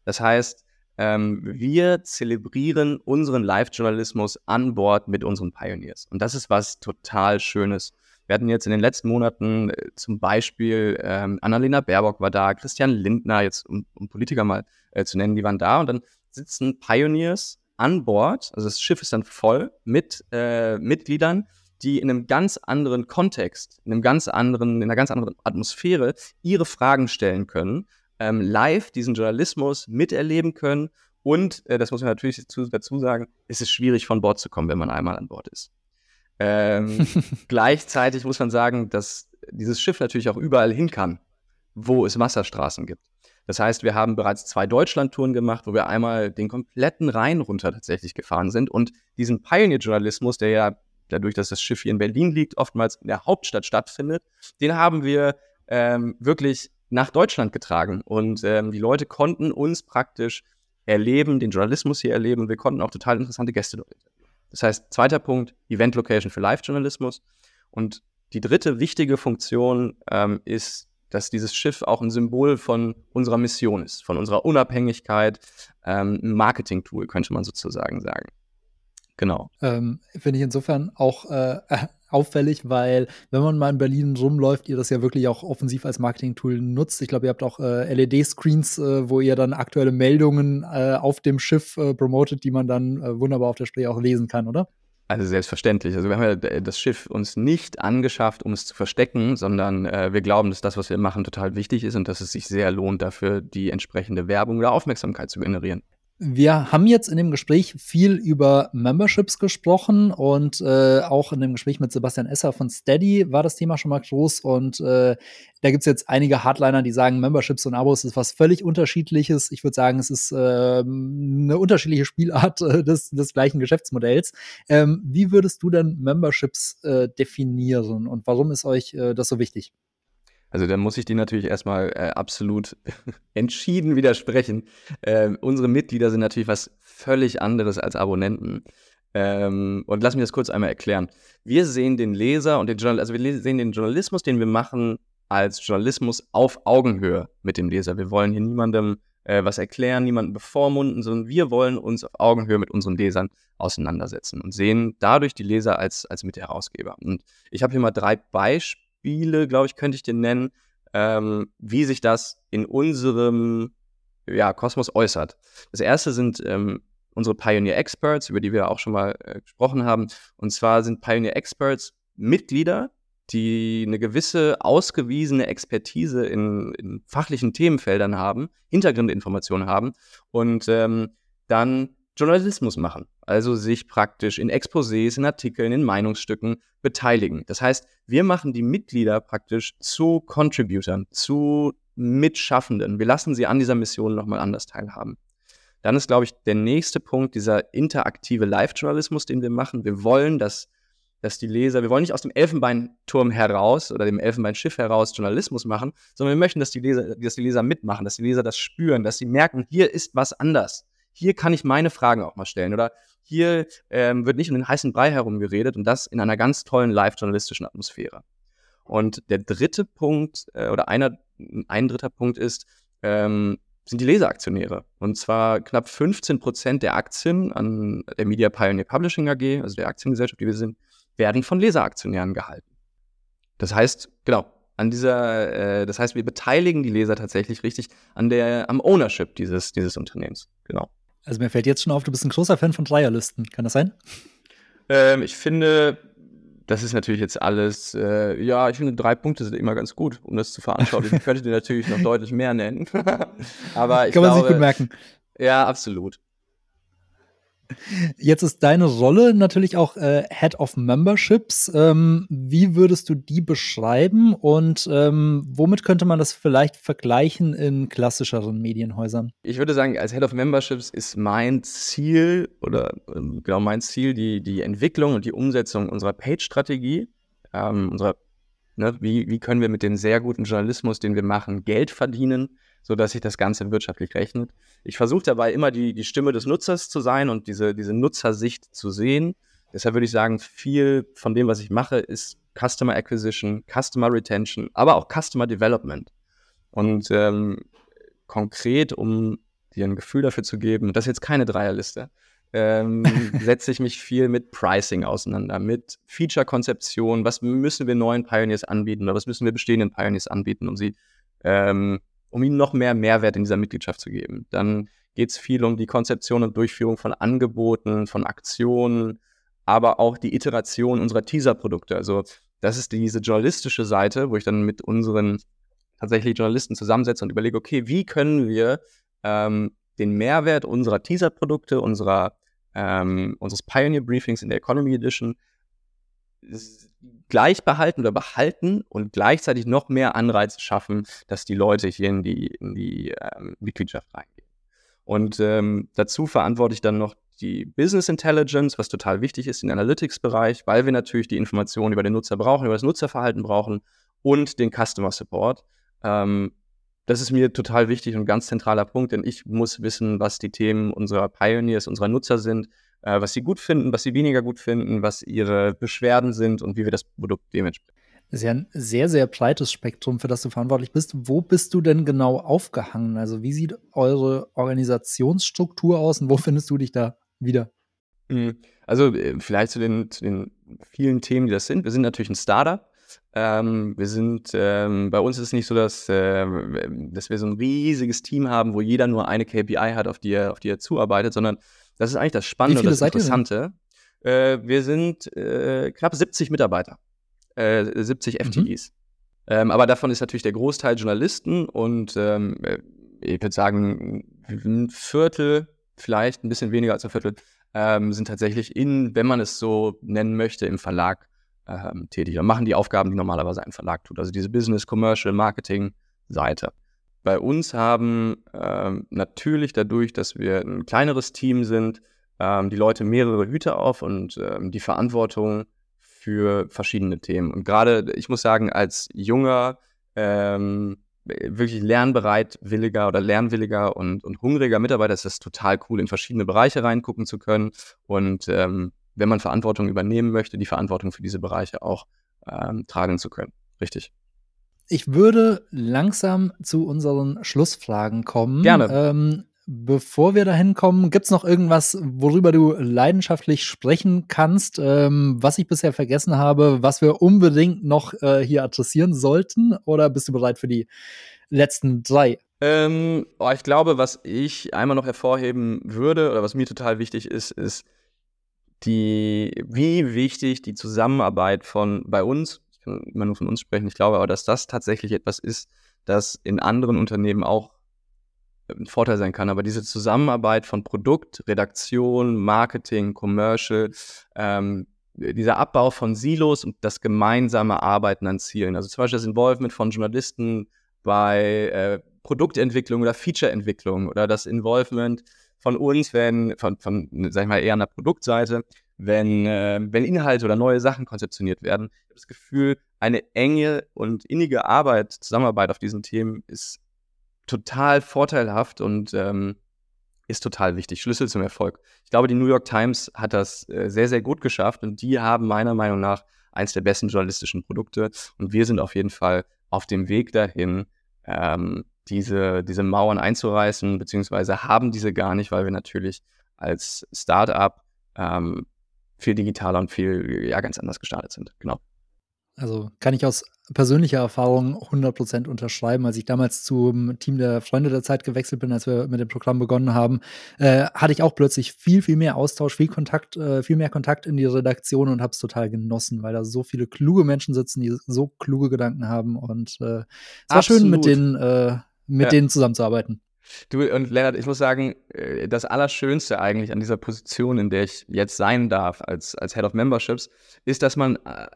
Das heißt, ähm, wir zelebrieren unseren Live-Journalismus an Bord mit unseren Pioneers. Und das ist was total Schönes. Wir hatten jetzt in den letzten Monaten äh, zum Beispiel ähm, Annalena Baerbock war da, Christian Lindner, jetzt um, um Politiker mal äh, zu nennen, die waren da und dann sitzen Pioneers an Bord, also das Schiff ist dann voll mit äh, Mitgliedern, die in einem ganz anderen Kontext, in einem ganz anderen, in einer ganz anderen Atmosphäre ihre Fragen stellen können, ähm, live diesen Journalismus miterleben können und, äh, das muss man natürlich dazu sagen, ist es schwierig von Bord zu kommen, wenn man einmal an Bord ist. Ähm, gleichzeitig muss man sagen, dass dieses Schiff natürlich auch überall hin kann, wo es Wasserstraßen gibt. Das heißt, wir haben bereits zwei Deutschlandtouren gemacht, wo wir einmal den kompletten Rhein runter tatsächlich gefahren sind und diesen Pioneer-Journalismus, der ja dadurch, dass das Schiff hier in Berlin liegt, oftmals in der Hauptstadt stattfindet, den haben wir ähm, wirklich nach Deutschland getragen. Und ähm, die Leute konnten uns praktisch erleben, den Journalismus hier erleben. Und wir konnten auch total interessante Gäste dort interviewen. Das heißt, zweiter Punkt, Event Location für Live-Journalismus. Und die dritte wichtige Funktion ähm, ist dass dieses Schiff auch ein Symbol von unserer Mission ist, von unserer Unabhängigkeit, ähm, ein Marketing-Tool, könnte man sozusagen sagen. Genau. Ähm, Finde ich insofern auch äh, auffällig, weil wenn man mal in Berlin rumläuft, ihr das ja wirklich auch offensiv als Marketing-Tool nutzt. Ich glaube, ihr habt auch äh, LED-Screens, äh, wo ihr dann aktuelle Meldungen äh, auf dem Schiff äh, promotet, die man dann äh, wunderbar auf der Spree auch lesen kann, oder? Also selbstverständlich. Also wir haben ja das Schiff uns nicht angeschafft, um es zu verstecken, sondern äh, wir glauben, dass das, was wir machen, total wichtig ist und dass es sich sehr lohnt, dafür die entsprechende Werbung oder Aufmerksamkeit zu generieren. Wir haben jetzt in dem Gespräch viel über Memberships gesprochen und äh, auch in dem Gespräch mit Sebastian Esser von Steady war das Thema schon mal groß und äh, da gibt es jetzt einige Hardliner, die sagen, Memberships und Abos ist was völlig unterschiedliches. Ich würde sagen, es ist äh, eine unterschiedliche Spielart äh, des, des gleichen Geschäftsmodells. Ähm, wie würdest du denn Memberships äh, definieren und warum ist euch äh, das so wichtig? Also da muss ich dir natürlich erstmal äh, absolut entschieden widersprechen. Ähm, unsere Mitglieder sind natürlich was völlig anderes als Abonnenten. Ähm, und lass mich das kurz einmal erklären. Wir sehen den Leser und den Journal also wir sehen den Journalismus, den wir machen, als Journalismus auf Augenhöhe mit dem Leser. Wir wollen hier niemandem äh, was erklären, niemanden bevormunden, sondern wir wollen uns auf Augenhöhe mit unseren Lesern auseinandersetzen und sehen dadurch die Leser als, als Mitherausgeber. Und ich habe hier mal drei Beispiele Spiele, glaube ich, könnte ich dir nennen, ähm, wie sich das in unserem ja, Kosmos äußert. Das erste sind ähm, unsere Pioneer Experts, über die wir auch schon mal äh, gesprochen haben. Und zwar sind Pioneer Experts Mitglieder, die eine gewisse ausgewiesene Expertise in, in fachlichen Themenfeldern haben, Hintergrundinformationen haben und ähm, dann Journalismus machen, also sich praktisch in Exposés, in Artikeln, in Meinungsstücken beteiligen. Das heißt, wir machen die Mitglieder praktisch zu Contributern, zu Mitschaffenden. Wir lassen sie an dieser Mission nochmal anders teilhaben. Dann ist, glaube ich, der nächste Punkt dieser interaktive Live-Journalismus, den wir machen. Wir wollen, dass, dass die Leser, wir wollen nicht aus dem Elfenbeinturm heraus oder dem Elfenbeinschiff heraus Journalismus machen, sondern wir möchten, dass die Leser, dass die Leser mitmachen, dass die Leser das spüren, dass sie merken, hier ist was anders hier kann ich meine Fragen auch mal stellen. Oder hier ähm, wird nicht um den heißen Brei herum geredet und das in einer ganz tollen live-journalistischen Atmosphäre. Und der dritte Punkt äh, oder einer, ein dritter Punkt ist, ähm, sind die Leseraktionäre. Und zwar knapp 15 Prozent der Aktien an der Media Pioneer Publishing AG, also der Aktiengesellschaft, die wir sind, werden von Leseraktionären gehalten. Das heißt, genau, an dieser, äh, das heißt, wir beteiligen die Leser tatsächlich richtig an der, am Ownership dieses, dieses Unternehmens. Genau. Also mir fällt jetzt schon auf, du bist ein großer Fan von Dreierlisten. Kann das sein? Ähm, ich finde, das ist natürlich jetzt alles, äh, ja, ich finde, drei Punkte sind immer ganz gut, um das zu veranschaulichen. ich könnte dir natürlich noch deutlich mehr nennen. Aber ich Kann man glaube, sich gut merken. Ja, absolut. Jetzt ist deine Rolle natürlich auch äh, Head of Memberships. Ähm, wie würdest du die beschreiben und ähm, womit könnte man das vielleicht vergleichen in klassischeren Medienhäusern? Ich würde sagen, als Head of Memberships ist mein Ziel oder ähm, genau mein Ziel die, die Entwicklung und die Umsetzung unserer Page-Strategie, ähm, unserer Ne, wie, wie können wir mit dem sehr guten Journalismus, den wir machen, Geld verdienen? sodass sich das Ganze wirtschaftlich rechnet. Ich versuche dabei immer die, die Stimme des Nutzers zu sein und diese, diese Nutzersicht zu sehen. Deshalb würde ich sagen, viel von dem, was ich mache, ist Customer Acquisition, Customer Retention, aber auch Customer Development. Und ähm, konkret, um dir ein Gefühl dafür zu geben, das ist jetzt keine Dreierliste, ähm, setze ich mich viel mit Pricing auseinander, mit Feature-Konzeption, was müssen wir neuen Pioneers anbieten oder was müssen wir bestehenden Pioneers anbieten, um sie ähm, um ihnen noch mehr Mehrwert in dieser Mitgliedschaft zu geben. Dann geht es viel um die Konzeption und Durchführung von Angeboten, von Aktionen, aber auch die Iteration unserer Teaser-Produkte. Also das ist diese journalistische Seite, wo ich dann mit unseren tatsächlich Journalisten zusammensetze und überlege, okay, wie können wir ähm, den Mehrwert unserer Teaser-Produkte, unserer, ähm, unseres Pioneer-Briefings in der Economy Edition gleich behalten oder behalten und gleichzeitig noch mehr Anreize schaffen, dass die Leute hier in die, in die ähm, Mitgliedschaft reingehen. Und ähm, dazu verantworte ich dann noch die Business Intelligence, was total wichtig ist, den Analytics-Bereich, weil wir natürlich die Informationen über den Nutzer brauchen, über das Nutzerverhalten brauchen und den Customer Support. Ähm, das ist mir total wichtig und ganz zentraler Punkt, denn ich muss wissen, was die Themen unserer Pioneers, unserer Nutzer sind, äh, was sie gut finden, was sie weniger gut finden, was ihre Beschwerden sind und wie wir das Produkt dementsprechend. Das ist ja ein sehr, sehr breites Spektrum, für das du verantwortlich bist. Wo bist du denn genau aufgehangen? Also, wie sieht eure Organisationsstruktur aus und wo findest du dich da wieder? Mhm. Also, äh, vielleicht zu den, zu den vielen Themen, die das sind. Wir sind natürlich ein Startup. Ähm, wir sind, ähm, bei uns ist es nicht so, dass, äh, dass wir so ein riesiges Team haben, wo jeder nur eine KPI hat, auf die er, auf die er zuarbeitet, sondern das ist eigentlich das Spannende und das Interessante. Äh, wir sind äh, knapp 70 Mitarbeiter, 70 äh, FTEs. Mhm. Ähm, aber davon ist natürlich der Großteil Journalisten und ähm, äh, ich würde sagen, ein Viertel, vielleicht ein bisschen weniger als ein Viertel, ähm, sind tatsächlich in, wenn man es so nennen möchte, im Verlag ähm, tätig und machen die Aufgaben, die normalerweise ein Verlag tut. Also diese Business, Commercial, Marketing Seite. Bei uns haben ähm, natürlich dadurch, dass wir ein kleineres Team sind, ähm, die Leute mehrere Hüte auf und ähm, die Verantwortung für verschiedene Themen. Und gerade, ich muss sagen, als junger, ähm, wirklich lernbereitwilliger oder lernwilliger und, und hungriger Mitarbeiter ist das total cool, in verschiedene Bereiche reingucken zu können und ähm, wenn man Verantwortung übernehmen möchte, die Verantwortung für diese Bereiche auch ähm, tragen zu können. Richtig. Ich würde langsam zu unseren Schlussfragen kommen. Gerne. Ähm, bevor wir dahin kommen, gibt es noch irgendwas, worüber du leidenschaftlich sprechen kannst, ähm, was ich bisher vergessen habe, was wir unbedingt noch äh, hier adressieren sollten? Oder bist du bereit für die letzten drei? Ähm, oh, ich glaube, was ich einmal noch hervorheben würde oder was mir total wichtig ist, ist, die, wie wichtig die Zusammenarbeit von bei uns, ich kann immer nur von uns sprechen, ich glaube aber, dass das tatsächlich etwas ist, das in anderen Unternehmen auch ein Vorteil sein kann. Aber diese Zusammenarbeit von Produkt, Redaktion, Marketing, Commercial, ähm, dieser Abbau von Silos und das gemeinsame Arbeiten an Zielen. Also zum Beispiel das Involvement von Journalisten bei äh, Produktentwicklung oder Featureentwicklung oder das Involvement von uns, wenn, von, von sag ich mal, eher an der Produktseite, wenn, äh, wenn Inhalte oder neue Sachen konzeptioniert werden. Ich habe das Gefühl, eine enge und innige Arbeit, Zusammenarbeit auf diesen Themen ist total vorteilhaft und ähm, ist total wichtig. Schlüssel zum Erfolg. Ich glaube, die New York Times hat das äh, sehr, sehr gut geschafft und die haben meiner Meinung nach eins der besten journalistischen Produkte und wir sind auf jeden Fall auf dem Weg dahin, ähm, diese, diese Mauern einzureißen, beziehungsweise haben diese gar nicht, weil wir natürlich als Startup ähm, viel digitaler und viel ja, ganz anders gestartet sind. Genau. Also kann ich aus persönlicher Erfahrung 100% unterschreiben. Als ich damals zum Team der Freunde der Zeit gewechselt bin, als wir mit dem Programm begonnen haben, äh, hatte ich auch plötzlich viel, viel mehr Austausch, viel Kontakt, äh, viel mehr Kontakt in die Redaktion und habe es total genossen, weil da so viele kluge Menschen sitzen, die so kluge Gedanken haben. Und äh, es war Absolut. schön, mit denen äh, mit ja. denen zusammenzuarbeiten. Du und Lennart, ich muss sagen, äh, das Allerschönste eigentlich an dieser Position, in der ich jetzt sein darf als, als Head of Memberships, ist, dass man äh,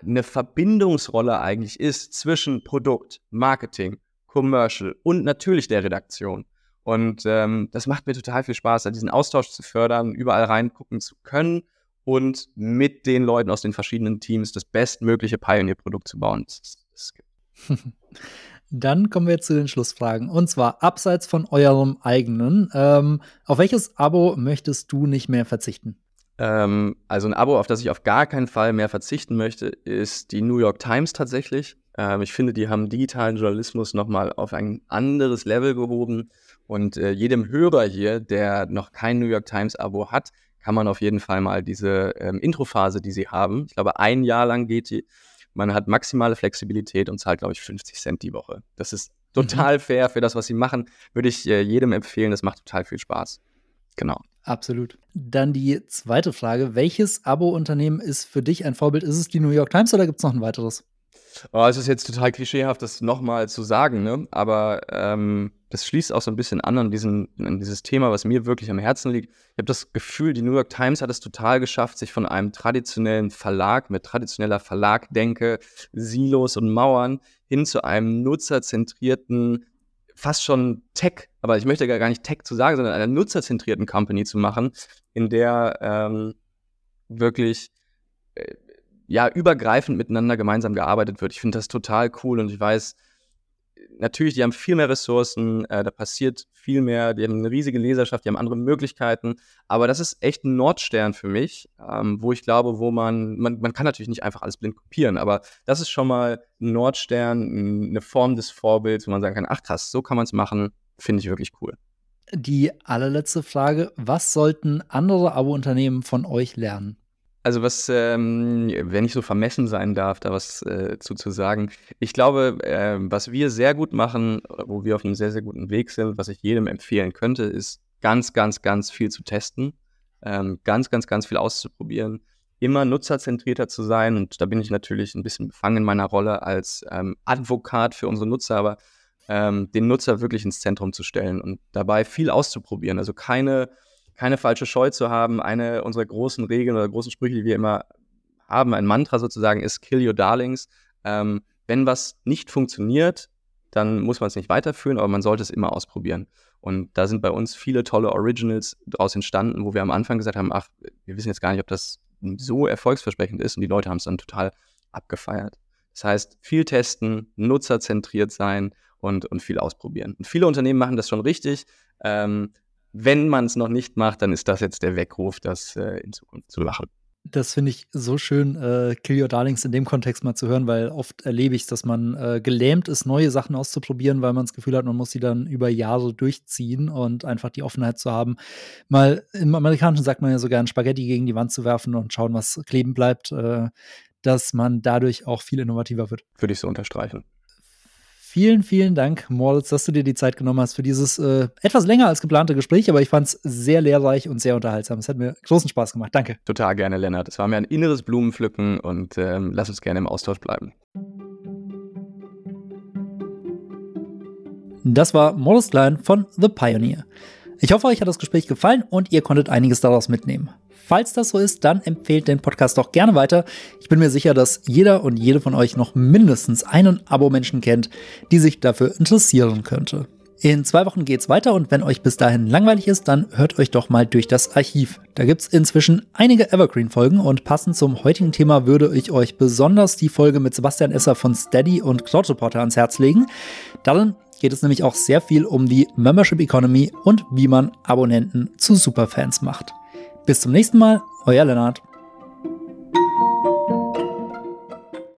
eine Verbindungsrolle eigentlich ist zwischen Produkt, Marketing, Commercial und natürlich der Redaktion. Und ähm, das macht mir total viel Spaß, diesen Austausch zu fördern, überall reingucken zu können und mit den Leuten aus den verschiedenen Teams das bestmögliche Pioneer-Produkt zu bauen. Das, das Dann kommen wir zu den Schlussfragen. Und zwar abseits von eurem eigenen. Ähm, auf welches Abo möchtest du nicht mehr verzichten? Ähm, also ein Abo, auf das ich auf gar keinen Fall mehr verzichten möchte, ist die New York Times tatsächlich. Ähm, ich finde, die haben digitalen Journalismus nochmal auf ein anderes Level gehoben. Und äh, jedem Hörer hier, der noch kein New York Times-Abo hat, kann man auf jeden Fall mal diese ähm, Introphase, die sie haben, ich glaube, ein Jahr lang geht die, man hat maximale Flexibilität und zahlt, glaube ich, 50 Cent die Woche. Das ist total mhm. fair für das, was sie machen. Würde ich äh, jedem empfehlen. Das macht total viel Spaß. Genau. Absolut. Dann die zweite Frage. Welches Abo-Unternehmen ist für dich ein Vorbild? Ist es die New York Times oder gibt es noch ein weiteres? Oh, es ist jetzt total klischeehaft, das nochmal zu sagen, ne? aber ähm, das schließt auch so ein bisschen an an, diesen, an dieses Thema, was mir wirklich am Herzen liegt. Ich habe das Gefühl, die New York Times hat es total geschafft, sich von einem traditionellen Verlag mit traditioneller Verlagdenke, Silos und Mauern hin zu einem nutzerzentrierten, fast schon Tech, aber ich möchte gar nicht Tech zu sagen, sondern einer nutzerzentrierten Company zu machen, in der ähm, wirklich äh, ja übergreifend miteinander gemeinsam gearbeitet wird. Ich finde das total cool und ich weiß, natürlich, die haben viel mehr Ressourcen, äh, da passiert viel mehr, die haben eine riesige Leserschaft, die haben andere Möglichkeiten, aber das ist echt ein Nordstern für mich, ähm, wo ich glaube, wo man, man, man kann natürlich nicht einfach alles blind kopieren, aber das ist schon mal ein Nordstern, eine Form des Vorbilds, wo man sagen kann, ach krass, so kann man es machen, finde ich wirklich cool. Die allerletzte Frage, was sollten andere Abo-Unternehmen von euch lernen? Also was, ähm, wenn ich so vermessen sein darf, da was äh, zu, zu sagen. Ich glaube, äh, was wir sehr gut machen, wo wir auf einem sehr, sehr guten Weg sind, was ich jedem empfehlen könnte, ist ganz, ganz, ganz viel zu testen, ähm, ganz, ganz, ganz viel auszuprobieren, immer nutzerzentrierter zu sein. Und da bin ich natürlich ein bisschen befangen in meiner Rolle als ähm, Advokat für unsere Nutzer, aber ähm, den Nutzer wirklich ins Zentrum zu stellen und dabei viel auszuprobieren. Also keine keine falsche Scheu zu haben. Eine unserer großen Regeln oder großen Sprüche, die wir immer haben, ein Mantra sozusagen, ist Kill Your Darlings. Ähm, wenn was nicht funktioniert, dann muss man es nicht weiterführen, aber man sollte es immer ausprobieren. Und da sind bei uns viele tolle Originals daraus entstanden, wo wir am Anfang gesagt haben, ach, wir wissen jetzt gar nicht, ob das so erfolgsversprechend ist und die Leute haben es dann total abgefeiert. Das heißt, viel testen, nutzerzentriert sein und, und viel ausprobieren. Und viele Unternehmen machen das schon richtig. Ähm, wenn man es noch nicht macht, dann ist das jetzt der Weckruf, das äh, in Zukunft zu machen. Das finde ich so schön, äh, Kill Your Darlings in dem Kontext mal zu hören, weil oft erlebe ich, dass man äh, gelähmt ist, neue Sachen auszuprobieren, weil man das Gefühl hat, man muss sie dann über Jahre durchziehen und einfach die Offenheit zu haben, mal im Amerikanischen sagt man ja sogar ein Spaghetti gegen die Wand zu werfen und schauen, was kleben bleibt, äh, dass man dadurch auch viel innovativer wird. Würde ich so unterstreichen. Vielen, vielen Dank, Moritz, dass du dir die Zeit genommen hast für dieses äh, etwas länger als geplante Gespräch, aber ich fand es sehr lehrreich und sehr unterhaltsam. Es hat mir großen Spaß gemacht. Danke. Total gerne, Lennart. Es war mir ein inneres Blumenpflücken und ähm, lass uns gerne im Austausch bleiben. Das war Moritz Klein von The Pioneer. Ich hoffe, euch hat das Gespräch gefallen und ihr konntet einiges daraus mitnehmen. Falls das so ist, dann empfehlt den Podcast doch gerne weiter. Ich bin mir sicher, dass jeder und jede von euch noch mindestens einen Abo-Menschen kennt, die sich dafür interessieren könnte. In zwei Wochen geht's weiter und wenn euch bis dahin langweilig ist, dann hört euch doch mal durch das Archiv. Da gibt's inzwischen einige Evergreen-Folgen und passend zum heutigen Thema würde ich euch besonders die Folge mit Sebastian Esser von Steady und Cloud Reporter ans Herz legen. Darin geht es nämlich auch sehr viel um die Membership Economy und wie man Abonnenten zu Superfans macht. Bis zum nächsten Mal, euer Lennart.